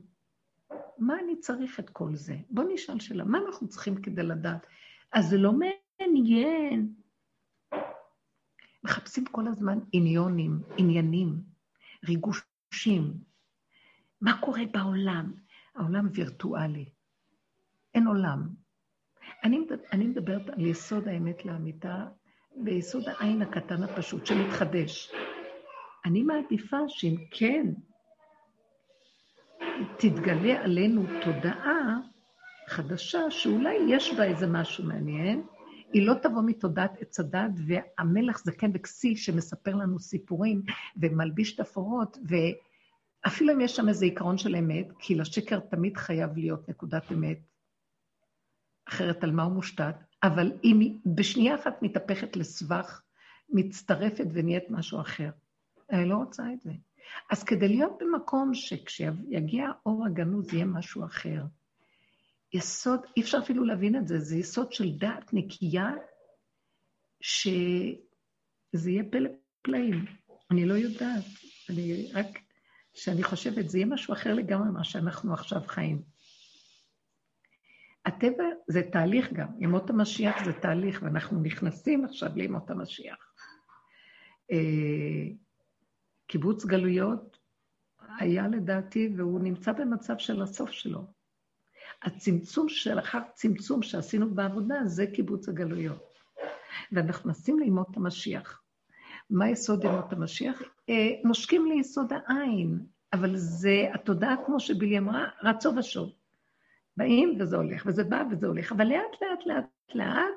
Speaker 1: מה אני צריך את כל זה? בואו נשאל שאלה, מה אנחנו צריכים כדי לדעת? אז זה לא מעניין. מחפשים כל הזמן עניונים, עניינים, ריגושים. מה קורה בעולם? העולם וירטואלי. אין עולם. אני, אני מדברת על יסוד האמת לאמיתה, ביסוד העין הקטן הפשוט שמתחדש. אני מעדיפה שאם כן תתגלה עלינו תודעה חדשה, שאולי יש בה איזה משהו מעניין, היא לא תבוא מתודעת עץ הדת והמלך זקן וכסיל שמספר לנו סיפורים ומלביש תפאורות, ואפילו אם יש שם איזה עיקרון של אמת, כי לשקר תמיד חייב להיות נקודת אמת, אחרת על מה הוא מושתת, אבל אם בשנייה אחת מתהפכת לסבך, מצטרפת ונהיית משהו אחר. אני לא רוצה את זה. אז כדי להיות במקום שכשיגיע האור הגנוז יהיה משהו אחר, יסוד, אי אפשר אפילו להבין את זה, זה יסוד של דעת נקייה, שזה יהיה פלא פלאים. אני לא יודעת, אני רק, כשאני חושבת, זה יהיה משהו אחר לגמרי ממה שאנחנו עכשיו חיים. הטבע זה תהליך גם, ימות המשיח זה תהליך, ואנחנו נכנסים עכשיו לימות המשיח. אה, קיבוץ גלויות היה לדעתי, והוא נמצא במצב של הסוף שלו. הצמצום של אחר צמצום שעשינו בעבודה, זה קיבוץ הגלויות. ואנחנו נשים לימות המשיח. מה יסוד ימות המשיח? אה, נושקים ליסוד העין, אבל זה התודעה, כמו שבילי אמרה, רצו ושוב. באים וזה הולך, וזה בא וזה הולך, אבל לאט לאט לאט לאט,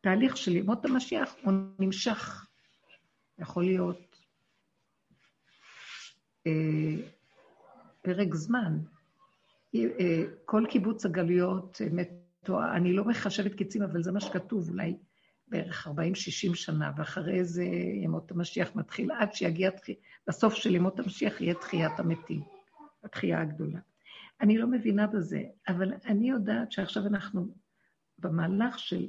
Speaker 1: תהליך של ימות המשיח הוא נמשך. יכול להיות אה, פרק זמן. אה, כל קיבוץ הגלויות, אני לא מחשבת קיצים, אבל זה מה שכתוב, אולי בערך 40-60 שנה, ואחרי זה ימות המשיח מתחיל, עד שיגיע, בסוף של ימות המשיח יהיה תחיית המתים, התחייה הגדולה. אני לא מבינה בזה, אבל אני יודעת שעכשיו אנחנו במהלך של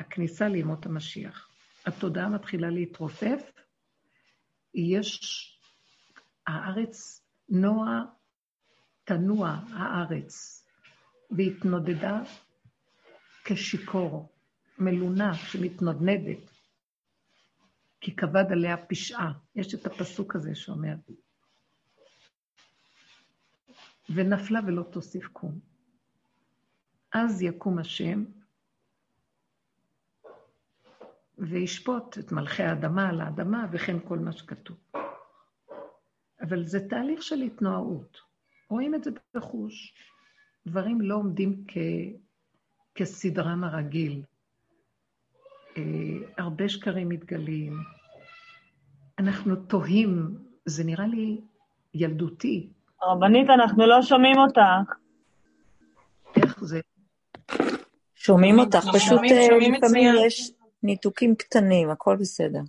Speaker 1: הכניסה לימות המשיח. התודעה מתחילה להתרופף, יש, הארץ נוע, תנוע הארץ, והתנודדה כשיכור, מלונה שמתנדנדת, כי כבד עליה פשעה. יש את הפסוק הזה שאומר, ונפלה ולא תוסיף קום. אז יקום השם וישפוט את מלכי האדמה על האדמה וכן כל מה שכתוב. אבל זה תהליך של התנועות. רואים את זה בחוש. דברים לא עומדים כ... כסדרם הרגיל. אה, הרבה שקרים מתגלים. אנחנו תוהים, זה נראה לי ילדותי.
Speaker 4: הרבנית, אנחנו לא שומעים אותך.
Speaker 1: איך זה?
Speaker 5: שומעים אותך, פשוט אה, לפעמים יש ניתוקים קטנים, הכל בסדר.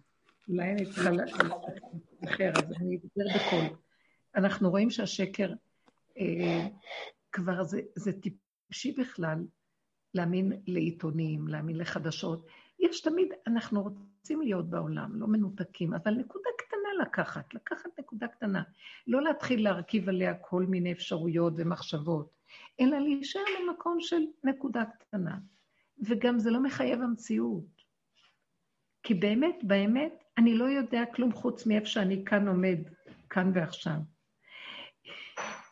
Speaker 1: אולי אני צריכה לאחר, אז אני אדבר בקול. אנחנו רואים שהשקר כבר זה, זה טיפשי בכלל להאמין לעיתונים, להאמין לחדשות. יש תמיד, אנחנו רוצים להיות בעולם, לא מנותקים, אבל נקודה קטנה לקחת, לקחת נקודה קטנה. לא להתחיל להרכיב עליה כל מיני אפשרויות ומחשבות, אלא להישאר במקום של נקודה קטנה. וגם זה לא מחייב המציאות. כי באמת, באמת, אני לא יודע כלום חוץ מאיפה שאני כאן עומד, כאן ועכשיו.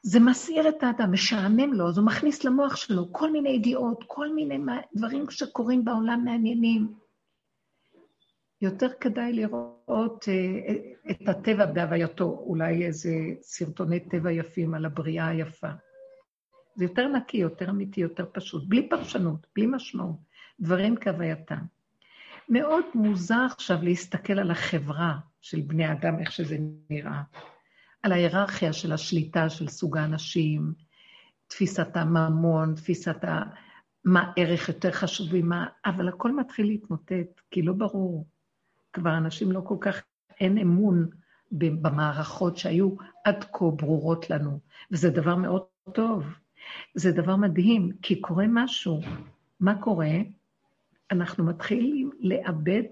Speaker 1: זה מסעיר את האדם, משעמם לו, אז הוא מכניס למוח שלו כל מיני ידיעות, כל מיני דברים שקורים בעולם מעניינים. יותר כדאי לראות אה, את הטבע בהווייתו, אולי איזה סרטוני טבע יפים על הבריאה היפה. זה יותר נקי, יותר אמיתי, יותר פשוט, בלי פרשנות, בלי משמעות, דברים כהווייתם. מאוד מוזר עכשיו להסתכל על החברה של בני אדם, איך שזה נראה. על ההיררכיה של השליטה של סוג האנשים, תפיסת הממון, תפיסת. מה ערך יותר חשוב ומה, אבל הכל מתחיל להתמוטט, כי לא ברור. כבר אנשים לא כל כך, אין אמון במערכות שהיו עד כה ברורות לנו, וזה דבר מאוד טוב. זה דבר מדהים, כי קורה משהו. מה קורה? אנחנו מתחילים לאבד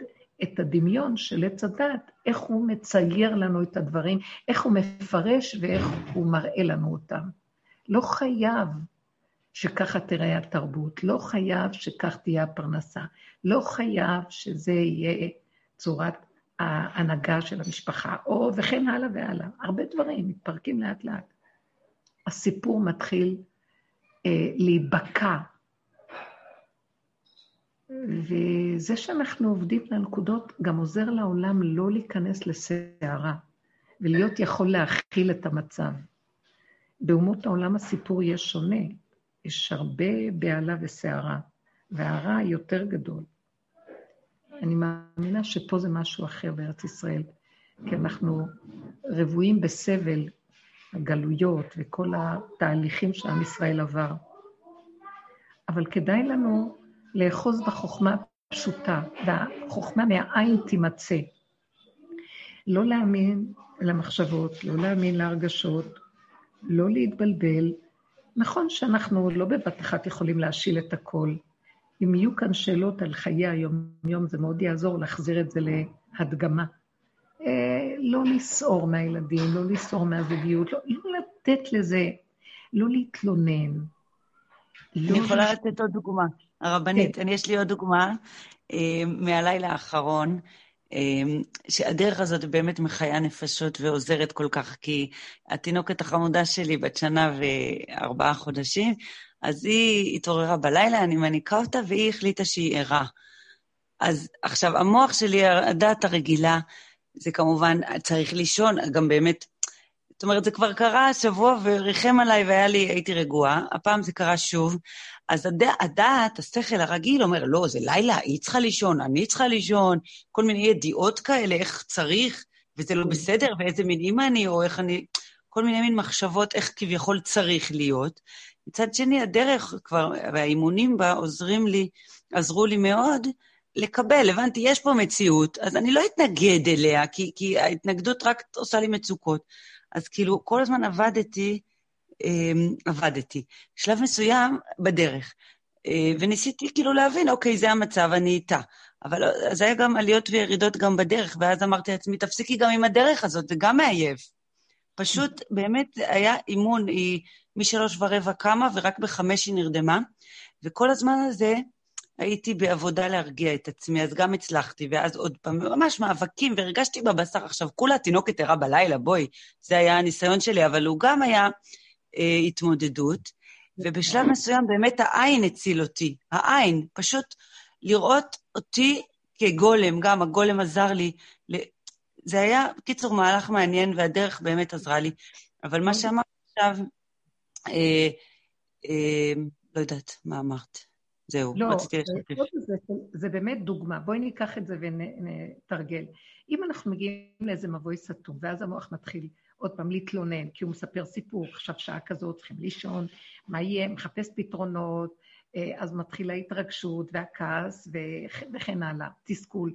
Speaker 1: את הדמיון של עץ הדת, איך הוא מצייר לנו את הדברים, איך הוא מפרש ואיך הוא מראה לנו אותם. לא חייב שככה תראה התרבות, לא חייב שכך תהיה הפרנסה, לא חייב שזה יהיה צורת ההנהגה של המשפחה, או וכן הלאה והלאה. הרבה דברים מתפרקים לאט לאט. הסיפור מתחיל אה, להיבקע וזה שאנחנו עובדים לנקודות גם עוזר לעולם לא להיכנס לסערה, ולהיות יכול להכיל את המצב. באומות העולם הסיפור יהיה שונה, יש הרבה בהלה וסערה, והרע יותר גדול. אני מאמינה שפה זה משהו אחר בארץ ישראל, כי אנחנו רבועים בסבל, הגלויות וכל התהליכים שעם ישראל עבר. אבל כדאי לנו לאחוז בחוכמה הפשוטה, והחוכמה מהעין תימצא. לא להאמין למחשבות, לא להאמין להרגשות, לא להתבלבל. נכון שאנחנו לא בבת אחת יכולים להשיל את הכל. אם יהיו כאן שאלות על חיי היום-יום, זה מאוד יעזור להחזיר את זה להדגמה. אה, לא לסעור מהילדים, לא לסעור מהזוגיות, לא, לא לתת לזה, לא להתלונן.
Speaker 2: אני לא יכולה לתת עוד דוגמה. הרבנית, כן. אני, יש לי עוד דוגמה אה, מהלילה האחרון, אה, שהדרך הזאת באמת מחיה נפשות ועוזרת כל כך, כי התינוקת החמודה שלי, בת שנה וארבעה חודשים, אז היא התעוררה בלילה, אני מניקה אותה, והיא החליטה שהיא ערה. אז עכשיו, המוח שלי, הדת הרגילה, זה כמובן, צריך לישון, גם באמת, זאת אומרת, זה כבר קרה השבוע וריחם עליי והיה לי, הייתי רגועה, הפעם זה קרה שוב, אז הד... הדעת, השכל הרגיל אומר, לא, זה לילה, היא צריכה לישון, אני צריכה לישון, כל מיני ידיעות כאלה, איך צריך, וזה לא בסדר, ואיזה מין אימא אני, או איך אני... כל מיני מין מחשבות איך כביכול צריך להיות. מצד שני, הדרך כבר, והאימונים בה עוזרים לי, עזרו לי מאוד, לקבל, הבנתי, יש פה מציאות, אז אני לא אתנגד אליה, כי, כי ההתנגדות רק עושה לי מצוקות. אז כאילו, כל הזמן עבדתי, עבדתי. שלב מסוים, בדרך. אה, וניסיתי כאילו להבין, אוקיי, זה המצב, אני איתה. אבל אז היה גם עליות וירידות גם בדרך, ואז אמרתי לעצמי, תפסיקי גם עם הדרך הזאת, זה גם מעייף. פשוט, באמת, היה אימון, היא משלוש ורבע קמה, ורק בחמש היא נרדמה, וכל הזמן הזה הייתי בעבודה להרגיע את עצמי, אז גם הצלחתי, ואז עוד פעם, ממש מאבקים, והרגשתי בבשר. עכשיו, כולה תינוקת ערה בלילה, בואי, זה היה הניסיון שלי, אבל הוא גם היה אה, התמודדות, ובשלב מסוים באמת העין הציל אותי, העין, פשוט לראות אותי כגולם, גם הגולם עזר לי. זה היה, בקיצור, מהלך מעניין, והדרך באמת עזרה לי. אבל מה שאמרת עכשיו, אה, אה, לא יודעת מה אמרת. זהו,
Speaker 1: לא,
Speaker 2: רציתי לשתף.
Speaker 1: זה, זה באמת דוגמה. בואי ניקח את זה ונתרגל. אם אנחנו מגיעים לאיזה מבוי סתום, ואז המוח מתחיל עוד פעם להתלונן, כי הוא מספר סיפור, עכשיו שעה כזאת, צריכים לישון, מה יהיה, מחפש פתרונות, אה, אז מתחילה ההתרגשות והכעס וכן הלאה, תסכול.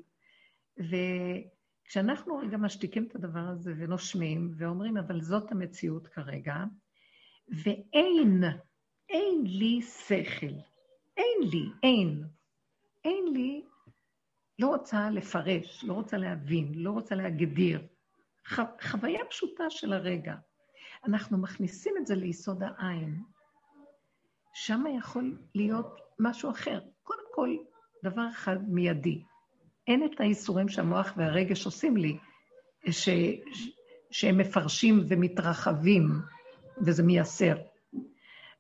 Speaker 1: וכשאנחנו רגע משתיקים את הדבר הזה ונושמים ואומרים, אבל זאת המציאות כרגע, ואין, אין לי שכל, אין לי, אין, אין לי, לא רוצה לפרש, לא רוצה להבין, לא רוצה להגדיר. ח, חוויה פשוטה של הרגע. אנחנו מכניסים את זה ליסוד העין. שם יכול להיות משהו אחר. קודם כל, דבר אחד מיידי. אין את האיסורים שהמוח והרגש עושים לי, ש, שהם מפרשים ומתרחבים, וזה מייסר.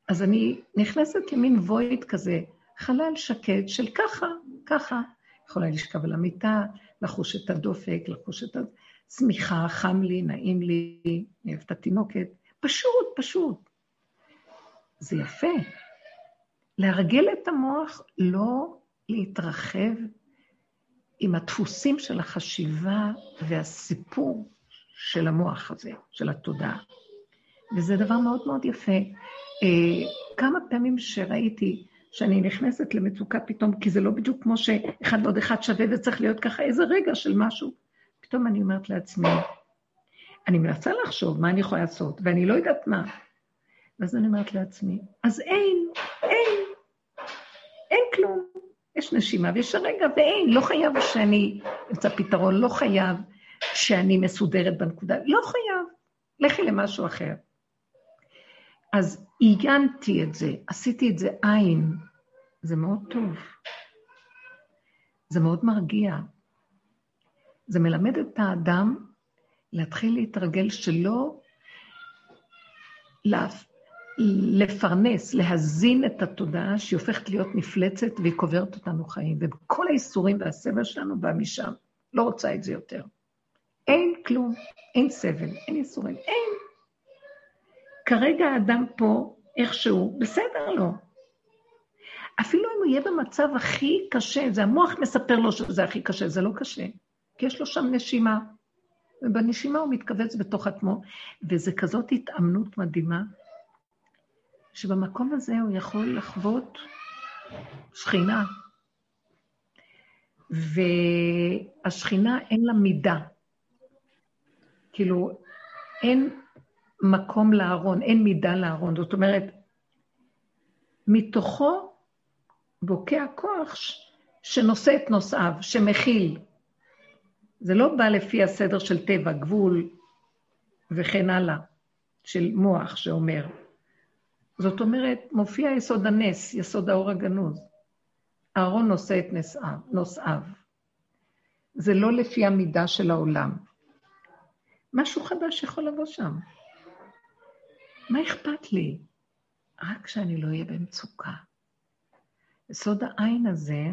Speaker 1: אז אני נכנסת למין וויד כזה, חלל שקט של ככה, ככה. יכולה לשכב על המיטה, לחוש את הדופק, לחוש את הצמיחה, חם לי, נעים לי, אני אוהבת את התינוקת. פשוט, פשוט. זה יפה. להרגל את המוח לא להתרחב עם הדפוסים של החשיבה והסיפור של המוח הזה, של התודעה. וזה דבר מאוד מאוד יפה. אה, כמה פעמים שראיתי שאני נכנסת למצוקה פתאום, כי זה לא בדיוק כמו שאחד ועוד אחד שווה וצריך להיות ככה איזה רגע של משהו, פתאום אני אומרת לעצמי, אני מנסה לחשוב מה אני יכולה לעשות, ואני לא יודעת מה. ואז אני אומרת לעצמי, אז אין, אין, אין כלום. יש נשימה ויש הרגע ואין, לא חייב שאני אמצא פתרון, לא חייב שאני מסודרת בנקודה, לא חייב, לכי למשהו אחר. אז עיינתי את זה, עשיתי את זה עין, זה מאוד טוב. זה מאוד מרגיע. זה מלמד את האדם להתחיל להתרגל שלא לפרנס, להזין את התודעה שהיא הופכת להיות מפלצת והיא קוברת אותנו חיים. וכל האיסורים והסבל שלנו בא משם. לא רוצה את זה יותר. אין כלום, אין סבל, אין איסורים, אין. כרגע האדם פה, איכשהו, בסדר לו. אפילו אם הוא יהיה במצב הכי קשה, זה המוח מספר לו שזה הכי קשה, זה לא קשה, כי יש לו שם נשימה. ובנשימה הוא מתכווץ בתוך עצמו, וזה כזאת התאמנות מדהימה, שבמקום הזה הוא יכול לחוות שכינה. והשכינה אין לה מידה. כאילו, אין מקום לארון, אין מידה לארון. זאת אומרת, מתוכו בוקע כוח שנושא את נושאיו, שמכיל. זה לא בא לפי הסדר של טבע, גבול וכן הלאה, של מוח שאומר. זאת אומרת, מופיע יסוד הנס, יסוד האור הגנוז. אהרון נושא את נושאיו, נושאיו. זה לא לפי המידה של העולם. משהו חדש יכול לבוא שם. מה אכפת לי? רק שאני לא אהיה במצוקה. יסוד העין הזה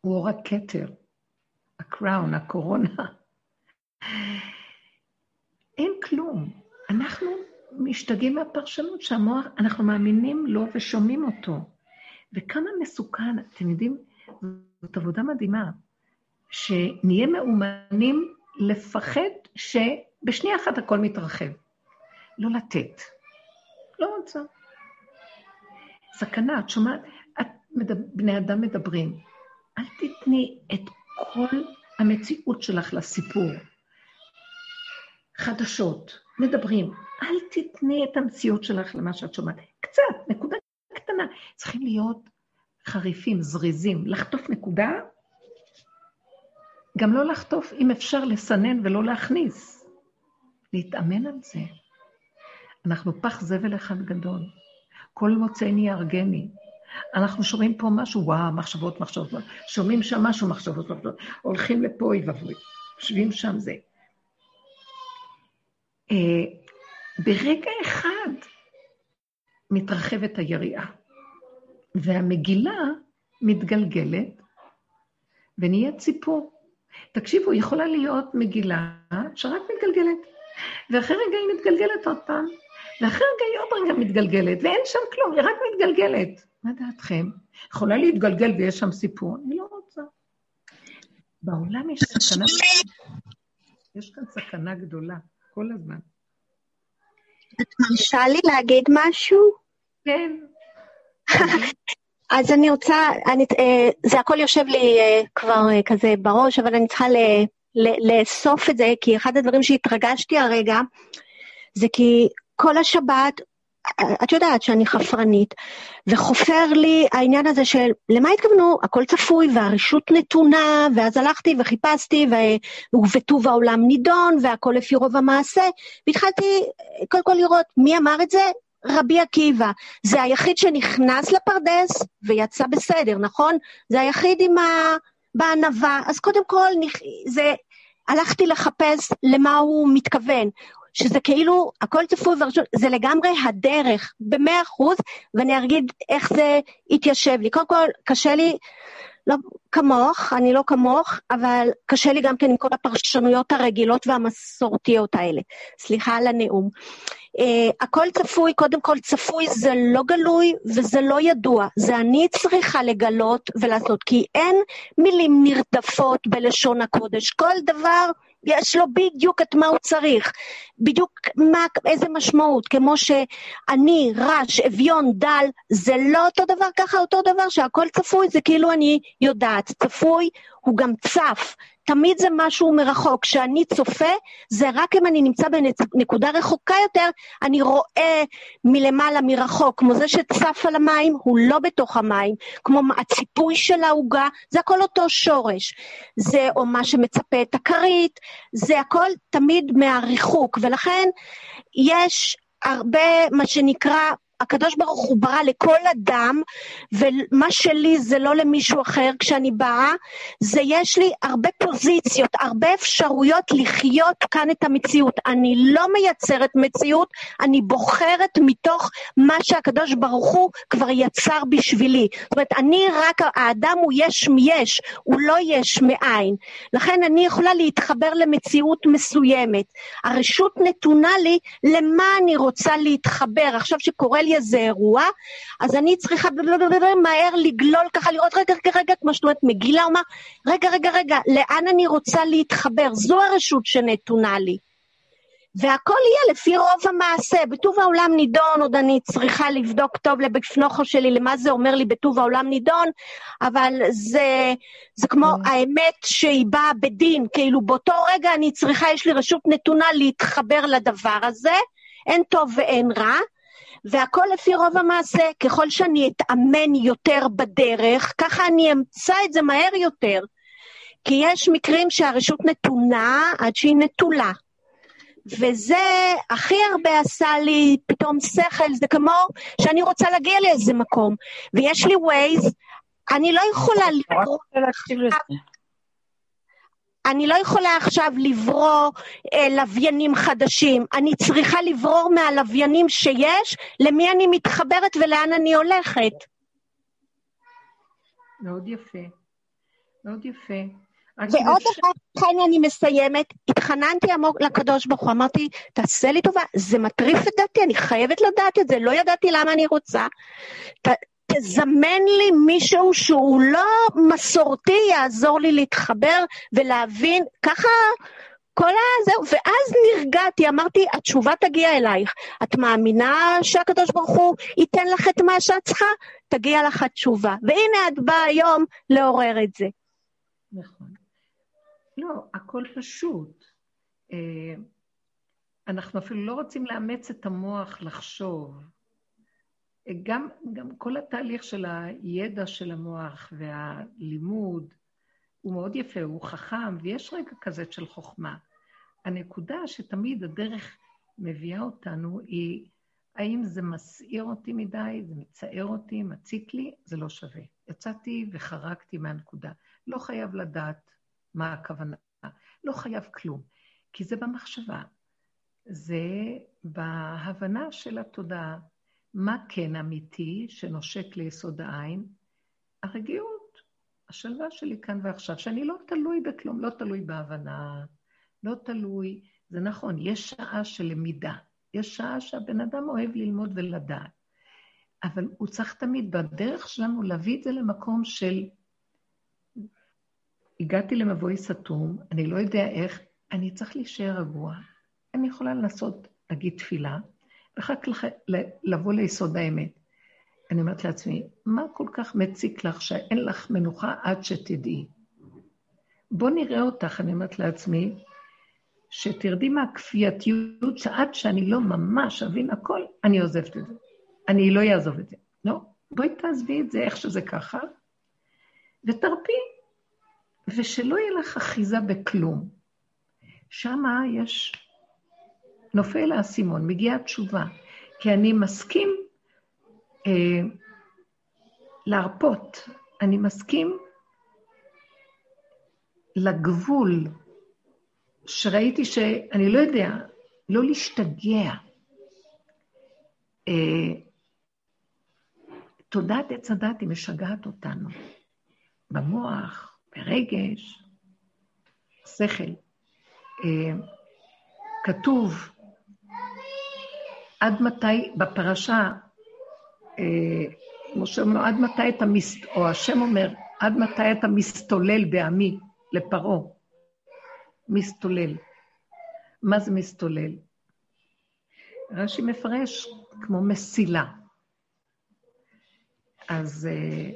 Speaker 1: הוא אור הכתר, הקראון, הקורונה. אין כלום. אנחנו משתגעים מהפרשנות שהמוח, אנחנו מאמינים לו ושומעים אותו. וכמה מסוכן, אתם יודעים, זאת עבודה מדהימה, שנהיה מאומנים לפחד שבשנייה אחת הכל מתרחב. לא לתת. לא רוצה. סכנה, את שומעת, את, בני אדם מדברים. אל תתני את כל המציאות שלך לסיפור. חדשות, מדברים, אל תתני את המציאות שלך למה שאת שומעת. קצת, נקודה קטנה. צריכים להיות חריפים, זריזים, לחטוף נקודה, גם לא לחטוף, אם אפשר לסנן ולא להכניס. להתאמן על זה. אנחנו פח זבל אחד גדול. כל מוצאני יהרגני. אנחנו שומעים פה משהו, וואו, מחשבות, מחשבות, שומעים שם משהו, מחשבות, מחשבות, הולכים לפה, אוי ואבוי, יושבים שם זה. אה, ברגע אחד מתרחבת היריעה, והמגילה מתגלגלת ונהיה ציפור. תקשיבו, יכולה להיות מגילה שרק מתגלגלת, ואחרי רגע היא מתגלגלת עוד פעם, ואחרי רגע היא עוד רגע מתגלגלת, ואין שם כלום, היא רק מתגלגלת. מה דעתכם? יכולה להתגלגל ויש שם סיפור? אני לא רוצה. בעולם יש סכנה, יש כאן סכנה גדולה, כל הזמן.
Speaker 6: את מרשה לי להגיד משהו?
Speaker 1: כן.
Speaker 6: אז אני רוצה, אני, אה, זה הכל יושב לי אה, כבר אה, כזה בראש, אבל אני צריכה ל, ל, לאסוף את זה, כי אחד הדברים שהתרגשתי הרגע, זה כי כל השבת, את יודעת שאני חפרנית, וחופר לי העניין הזה של למה התכוונו, הכל צפוי והרשות נתונה, ואז הלכתי וחיפשתי, ובטוב העולם נידון, והכל לפי רוב המעשה, והתחלתי קודם כל לראות מי אמר את זה, רבי עקיבא. זה היחיד שנכנס לפרדס ויצא בסדר, נכון? זה היחיד עם ה... בענווה. אז קודם כל, זה... הלכתי לחפש למה הוא מתכוון. שזה כאילו, הכל צפוי ורשות, זה לגמרי הדרך, במאה אחוז, ואני אגיד איך זה התיישב לי. קודם כל, קשה לי, לא כמוך, אני לא כמוך, אבל קשה לי גם כן עם כל הפרשנויות הרגילות והמסורתיות האלה. סליחה על הנאום. Uh, הכל צפוי, קודם כל צפוי זה לא גלוי וזה לא ידוע, זה אני צריכה לגלות ולעשות, כי אין מילים נרדפות בלשון הקודש, כל דבר יש לו בדיוק את מה הוא צריך, בדיוק מה, איזה משמעות, כמו שאני, רש, אביון, דל, זה לא אותו דבר ככה, אותו דבר שהכל צפוי, זה כאילו אני יודעת, צפוי הוא גם צף, תמיד זה משהו מרחוק. כשאני צופה, זה רק אם אני נמצא בנקודה רחוקה יותר, אני רואה מלמעלה, מרחוק, כמו זה שצף על המים, הוא לא בתוך המים, כמו הציפוי של העוגה, זה הכל אותו שורש. זה או מה שמצפה את הכרית, זה הכל תמיד מהריחוק, ולכן יש הרבה, מה שנקרא, הקדוש ברוך הוא ברא לכל אדם, ומה שלי זה לא למישהו אחר כשאני באה, זה יש לי הרבה פוזיציות, הרבה אפשרויות לחיות כאן את המציאות. אני לא מייצרת מציאות, אני בוחרת מתוך מה שהקדוש ברוך הוא כבר יצר בשבילי. זאת אומרת, אני רק, האדם הוא יש מיש, הוא לא יש מאין. לכן אני יכולה להתחבר למציאות מסוימת. הרשות נתונה לי למה אני רוצה להתחבר. עכשיו שקורה לי איזה אירוע, אז אני צריכה מהר לגלול ככה, לראות רגע, רגע, רגע, כמו שאת אומרת, מגילה אומר, רגע, רגע, רגע, לאן אני רוצה להתחבר? זו הרשות שנתונה לי. והכל יהיה לפי רוב המעשה. בטוב העולם נידון, עוד אני צריכה לבדוק טוב לבפנוכו שלי למה זה אומר לי בטוב העולם נידון, אבל זה, זה כמו mm. האמת שהיא באה בדין, כאילו באותו רגע אני צריכה, יש לי רשות נתונה להתחבר לדבר הזה, אין טוב ואין רע, והכל לפי רוב המעשה. ככל שאני אתאמן יותר בדרך, ככה אני אמצא את זה מהר יותר. כי יש מקרים שהרשות נתונה עד שהיא נטולה. וזה הכי הרבה עשה לי פתאום שכל, זה כמו שאני רוצה להגיע לאיזה מקום, ויש לי ווייז, אני לא יכולה לברוא... אני לא יכולה עכשיו לברוא אה, לוויינים חדשים, אני צריכה לברור מהלוויינים שיש, למי אני מתחברת ולאן אני הולכת.
Speaker 1: מאוד יפה, מאוד יפה.
Speaker 6: ועוד אחד, חני, אני מסיימת, התחננתי עמוק לקדוש ברוך הוא, אמרתי, תעשה לי טובה, זה מטריף את דעתי, אני חייבת לדעת את זה, לא ידעתי למה אני רוצה. ת, תזמן לי מישהו שהוא לא מסורתי, יעזור לי להתחבר ולהבין, ככה כל הזהו, ואז נרגעתי, אמרתי, התשובה תגיע אלייך. את מאמינה שהקדוש ברוך הוא ייתן לך את מה שאת צריכה? תגיע לך התשובה. והנה את באה היום לעורר את זה.
Speaker 1: נכון. לא, הכל פשוט. אה, אנחנו אפילו לא רוצים לאמץ את המוח לחשוב. גם, גם כל התהליך של הידע של המוח והלימוד הוא מאוד יפה, הוא חכם, ויש רגע כזה של חוכמה. הנקודה שתמיד הדרך מביאה אותנו היא, האם זה מסעיר אותי מדי, זה מצער אותי, מציק לי, זה לא שווה. יצאתי וחרגתי מהנקודה. לא חייב לדעת מה הכוונה, לא חייב כלום, כי זה במחשבה. זה בהבנה של התודעה. מה כן אמיתי שנושק ליסוד העין? הרגיעות, השלווה שלי כאן ועכשיו, שאני לא תלוי בכלום, לא תלוי בהבנה, לא תלוי, זה נכון, יש שעה של למידה, יש שעה שהבן אדם אוהב ללמוד ולדעת, אבל הוא צריך תמיד בדרך שלנו להביא את זה למקום של הגעתי למבוי סתום, אני לא יודע איך, אני צריך להישאר רגוע. אני יכולה לנסות להגיד תפילה, ואחר כך לבוא ליסוד האמת. אני אומרת לעצמי, מה כל כך מציק לך שאין לך מנוחה עד שתדעי? בוא נראה אותך, אני אומרת לעצמי, שתרדי מהכפייתיות שעד שאני לא ממש אבין הכל, אני עוזבת את זה. אני לא אעזוב את זה. לא, בואי תעזבי את זה איך שזה ככה, ותרפי, ושלא יהיה לך אחיזה בכלום. שמה יש נופל האסימון, מגיעה תשובה. כי אני מסכים אה, להרפות, אני מסכים לגבול שראיתי שאני לא יודע, לא להשתגע. אה, תודעת עץ הדת היא משגעת אותנו, במוח, ברגש, שכל. אה, כתוב עד מתי, בפרשה, אה, משה אומר, עד מתי אתה, מס... או השם אומר, עד מתי אתה מסתולל בעמי לפרעה? מסתולל. מה זה מסתולל? רש"י מפרש כמו מסילה. אז אה,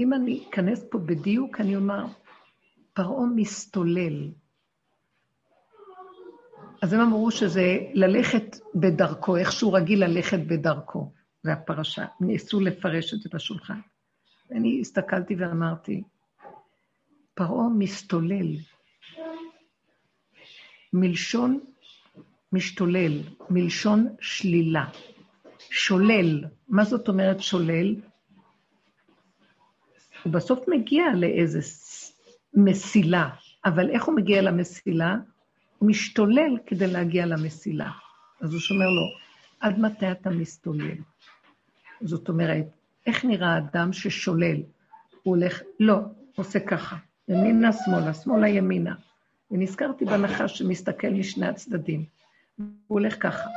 Speaker 1: אם אני אכנס פה בדיוק, אני אומר, פרעה מסתולל. אז הם אמרו שזה ללכת בדרכו, איך שהוא רגיל ללכת בדרכו. זה הפרשה. ניסו לפרש את זה בשולחן. אני הסתכלתי ואמרתי, פרעה מסתולל. מלשון משתולל, מלשון שלילה. שולל. מה זאת אומרת שולל? הוא בסוף מגיע לאיזה מסילה, אבל איך הוא מגיע למסילה? משתולל כדי להגיע למסילה. אז הוא שומר לו, עד מתי אתה מסתולל? זאת אומרת, איך נראה אדם ששולל? הוא הולך, לא, עושה ככה, ימינה, שמאלה, שמאלה, ימינה. ונזכרתי בנחש שמסתכל משני הצדדים. הוא הולך ככה.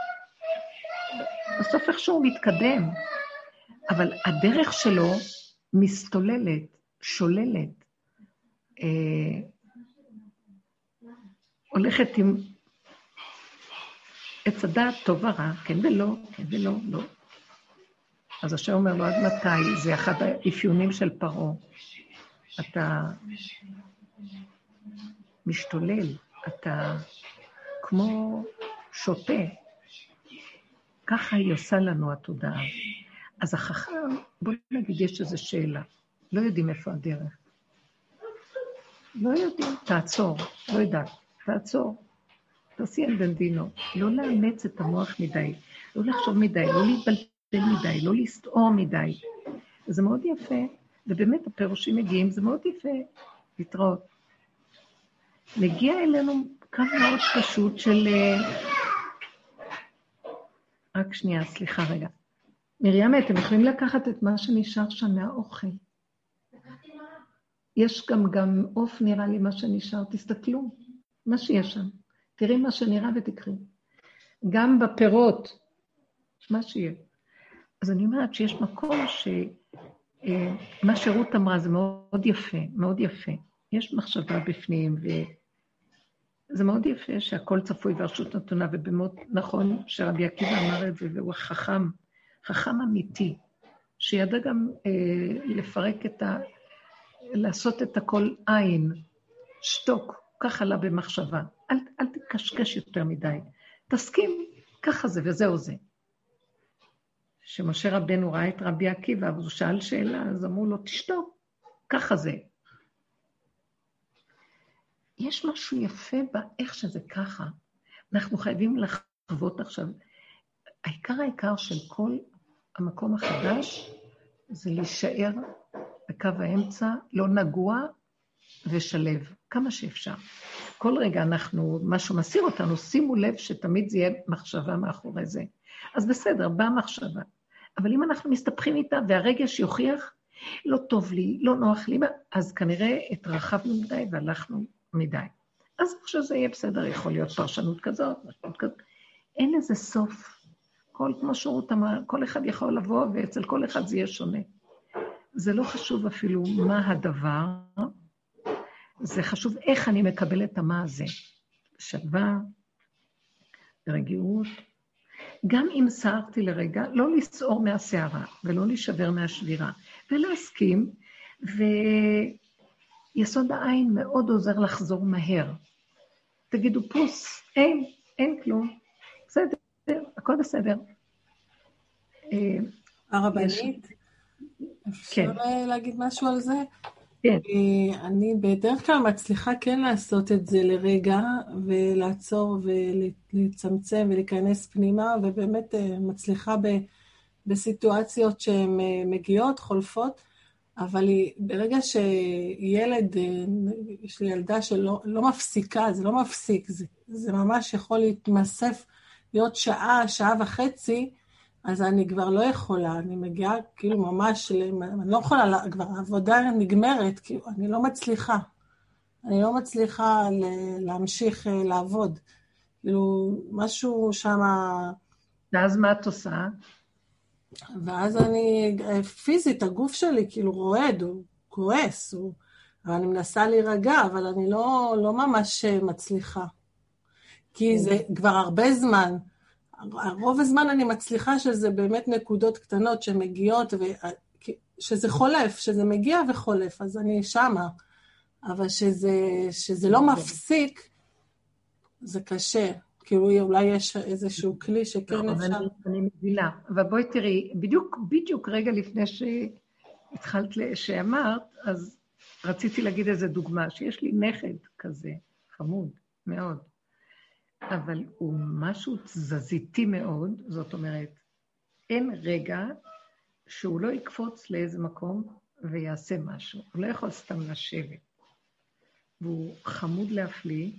Speaker 1: בסוף איכשהו הוא מתקדם, אבל הדרך שלו מסתוללת, שוללת. אה, הולכת עם עץ הדעת טוב ורע, כן ולא, כן ולא, לא. אז השם אומר לו, עד מתי? זה אחד האפיונים של פרעה. אתה משתולל, אתה כמו שוטה. ככה היא עושה לנו התודעה. אז החכם, בוא נגיד, יש איזו שאלה. לא יודעים איפה הדרך. לא יודעים, תעצור, לא יודעת. תעצור. תעשי על בנדינו. לא לאמץ את המוח מדי, לא לחשוב מדי, לא להתבלבל מדי, לא לסתור מדי. זה מאוד יפה, ובאמת הפירושים מגיעים, זה מאוד יפה להתראות. מגיע אלינו קו מאוד פשוט של... אה, רק שנייה, סליחה רגע. מרים, אתם יכולים לקחת את מה שנשאר שם מהאוכל. יש גם, גם עוף, נראה לי, מה שנשאר, תסתכלו. מה שיש שם. תראי מה שנראה ותקחי. גם בפירות, מה שיהיה. אז אני אומרת שיש מקום ש... אה, מה שרות אמרה זה מאוד יפה, מאוד יפה. יש מחשבה בפנים, זה מאוד יפה שהכל צפוי והרשות נתונה, ובאמת נכון שרבי עקיבא אמר את זה, והוא חכם, חכם אמיתי, שידע גם אה, לפרק את ה... לעשות את הכל עין, שתוק, ככה עלה במחשבה. אל, אל תקשקש יותר מדי. תסכים, ככה זה וזהו זה. כשמשה רבנו ראה את רבי עקיבא, אז הוא שאל שאלה, אז אמרו לו, תשתוק, ככה זה. יש משהו יפה באיך שזה ככה. אנחנו חייבים לחוות עכשיו. העיקר העיקר של כל המקום החדש זה להישאר בקו האמצע, לא נגוע ושלב, כמה שאפשר. כל רגע אנחנו, משהו מסיר אותנו, שימו לב שתמיד זה יהיה מחשבה מאחורי זה. אז בסדר, באה מחשבה. אבל אם אנחנו מסתבכים איתה והרגש יוכיח, לא טוב לי, לא נוח לי, אז כנראה התרחבנו מדי והלכנו מדי. אז עכשיו זה יהיה בסדר, יכול להיות פרשנות כזאת, פרשנות כזאת. אין לזה סוף. כל, כמו שרות אמר, כל אחד יכול לבוא, ואצל כל אחד זה יהיה שונה. זה לא חשוב אפילו מה הדבר, זה חשוב איך אני מקבל את המה הזה. שלווה, רגיעות. גם אם סערתי לרגע, לא לסעור מהסערה ולא להישבר מהשבירה, ולהסכים, ויסוד העין מאוד עוזר לחזור מהר. תגידו פוס, אין, אין כלום, בסדר, הכל בסדר.
Speaker 7: אה, הרבנית, אפשר כן. להגיד משהו על זה? כן. אה, אני בדרך כלל מצליחה כן לעשות את זה לרגע, ולעצור ולצמצם ולהיכנס פנימה, ובאמת אה, מצליחה ב, בסיטואציות שהן אה, מגיעות, חולפות, אבל היא, ברגע שילד, יש לי ילדה שלא לא מפסיקה, זה לא מפסיק, זה, זה ממש יכול להתמסף, להיות שעה, שעה וחצי, אז אני כבר לא יכולה, אני מגיעה כאילו ממש, אני לא יכולה, כבר העבודה נגמרת, כאילו, אני לא מצליחה. אני לא מצליחה להמשיך אה, לעבוד. כאילו, משהו שם...
Speaker 1: ואז מה את עושה?
Speaker 7: ואז אני, אה, פיזית, הגוף שלי כאילו רועד, הוא כועס, הוא... אני מנסה להירגע, אבל אני לא, לא ממש אה, מצליחה. כי זה כבר הרבה זמן. רוב הזמן אני מצליחה שזה באמת נקודות קטנות שמגיעות, ו... שזה חולף, שזה מגיע וחולף, אז אני שמה. אבל שזה, שזה לא מפסיק, זה קשה. כאילו אולי יש איזשהו כלי שכן לא, אפשר... אני,
Speaker 1: אני מבינה. אבל בואי תראי, בדיוק, בדיוק רגע לפני שהתחלת, שאמרת, אז רציתי להגיד איזה דוגמה, שיש לי נכד כזה, חמוד מאוד. אבל הוא משהו תזזיתי מאוד, זאת אומרת, אין רגע שהוא לא יקפוץ לאיזה מקום ויעשה משהו. הוא לא יכול סתם לשבת. והוא חמוד להפליא,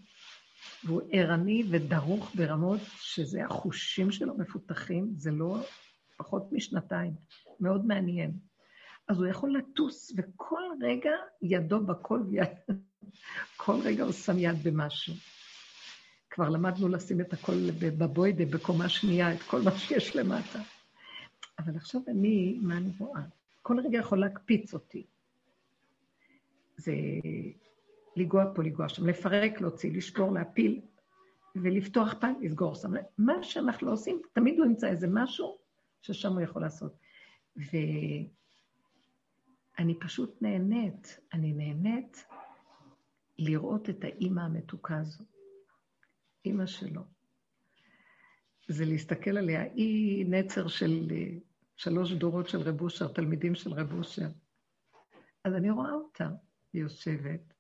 Speaker 1: והוא ערני ודרוך ברמות שזה החושים שלו מפותחים, זה לא פחות משנתיים, מאוד מעניין. אז הוא יכול לטוס, וכל רגע ידו בכל ויד, כל רגע הוא שם יד במשהו. כבר למדנו לשים את הכל בבוידה, בקומה שנייה, את כל מה שיש למטה. אבל עכשיו אני, מה אני רואה? כל רגע יכול להקפיץ אותי. זה לגוע פה, לגוע שם, לפרק, להוציא, לשבור, להפיל, ולפתוח פעם, לסגור שם. מה שאנחנו לא עושים, תמיד הוא ימצא איזה משהו ששם הוא יכול לעשות. ואני פשוט נהנית, אני נהנית לראות את האימא המתוקה הזאת. אימא שלו. זה להסתכל עליה. היא נצר של אה, שלוש דורות של רב אושר, תלמידים של רב אושר. אז אני רואה אותה, היא יושבת,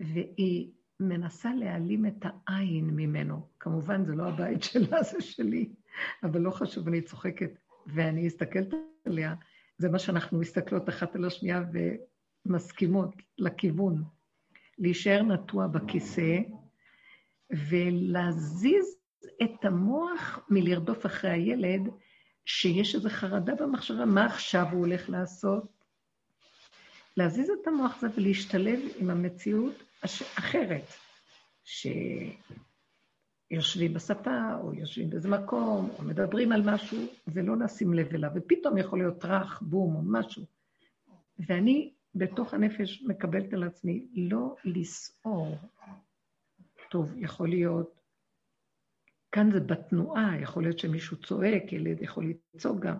Speaker 1: והיא מנסה להעלים את העין ממנו. כמובן, זה לא הבית שלה, זה שלי, אבל לא חשוב, אני צוחקת. ואני מסתכלת עליה, זה מה שאנחנו מסתכלות אחת על השנייה ומסכימות לכיוון. להישאר נטוע בכיסא ולהזיז את המוח מלרדוף אחרי הילד, שיש איזו חרדה במחשבה, מה עכשיו הוא הולך לעשות? להזיז את המוח הזה ולהשתלב עם המציאות אחרת, שיושבים בספה, או יושבים באיזה מקום, או מדברים על משהו, ולא לשים לב אליו, ופתאום יכול להיות רך, בום, או משהו. ואני בתוך הנפש מקבלת על עצמי לא לסעור. טוב, יכול להיות, כאן זה בתנועה, יכול להיות שמישהו צועק, ילד יכול לצעוק גם.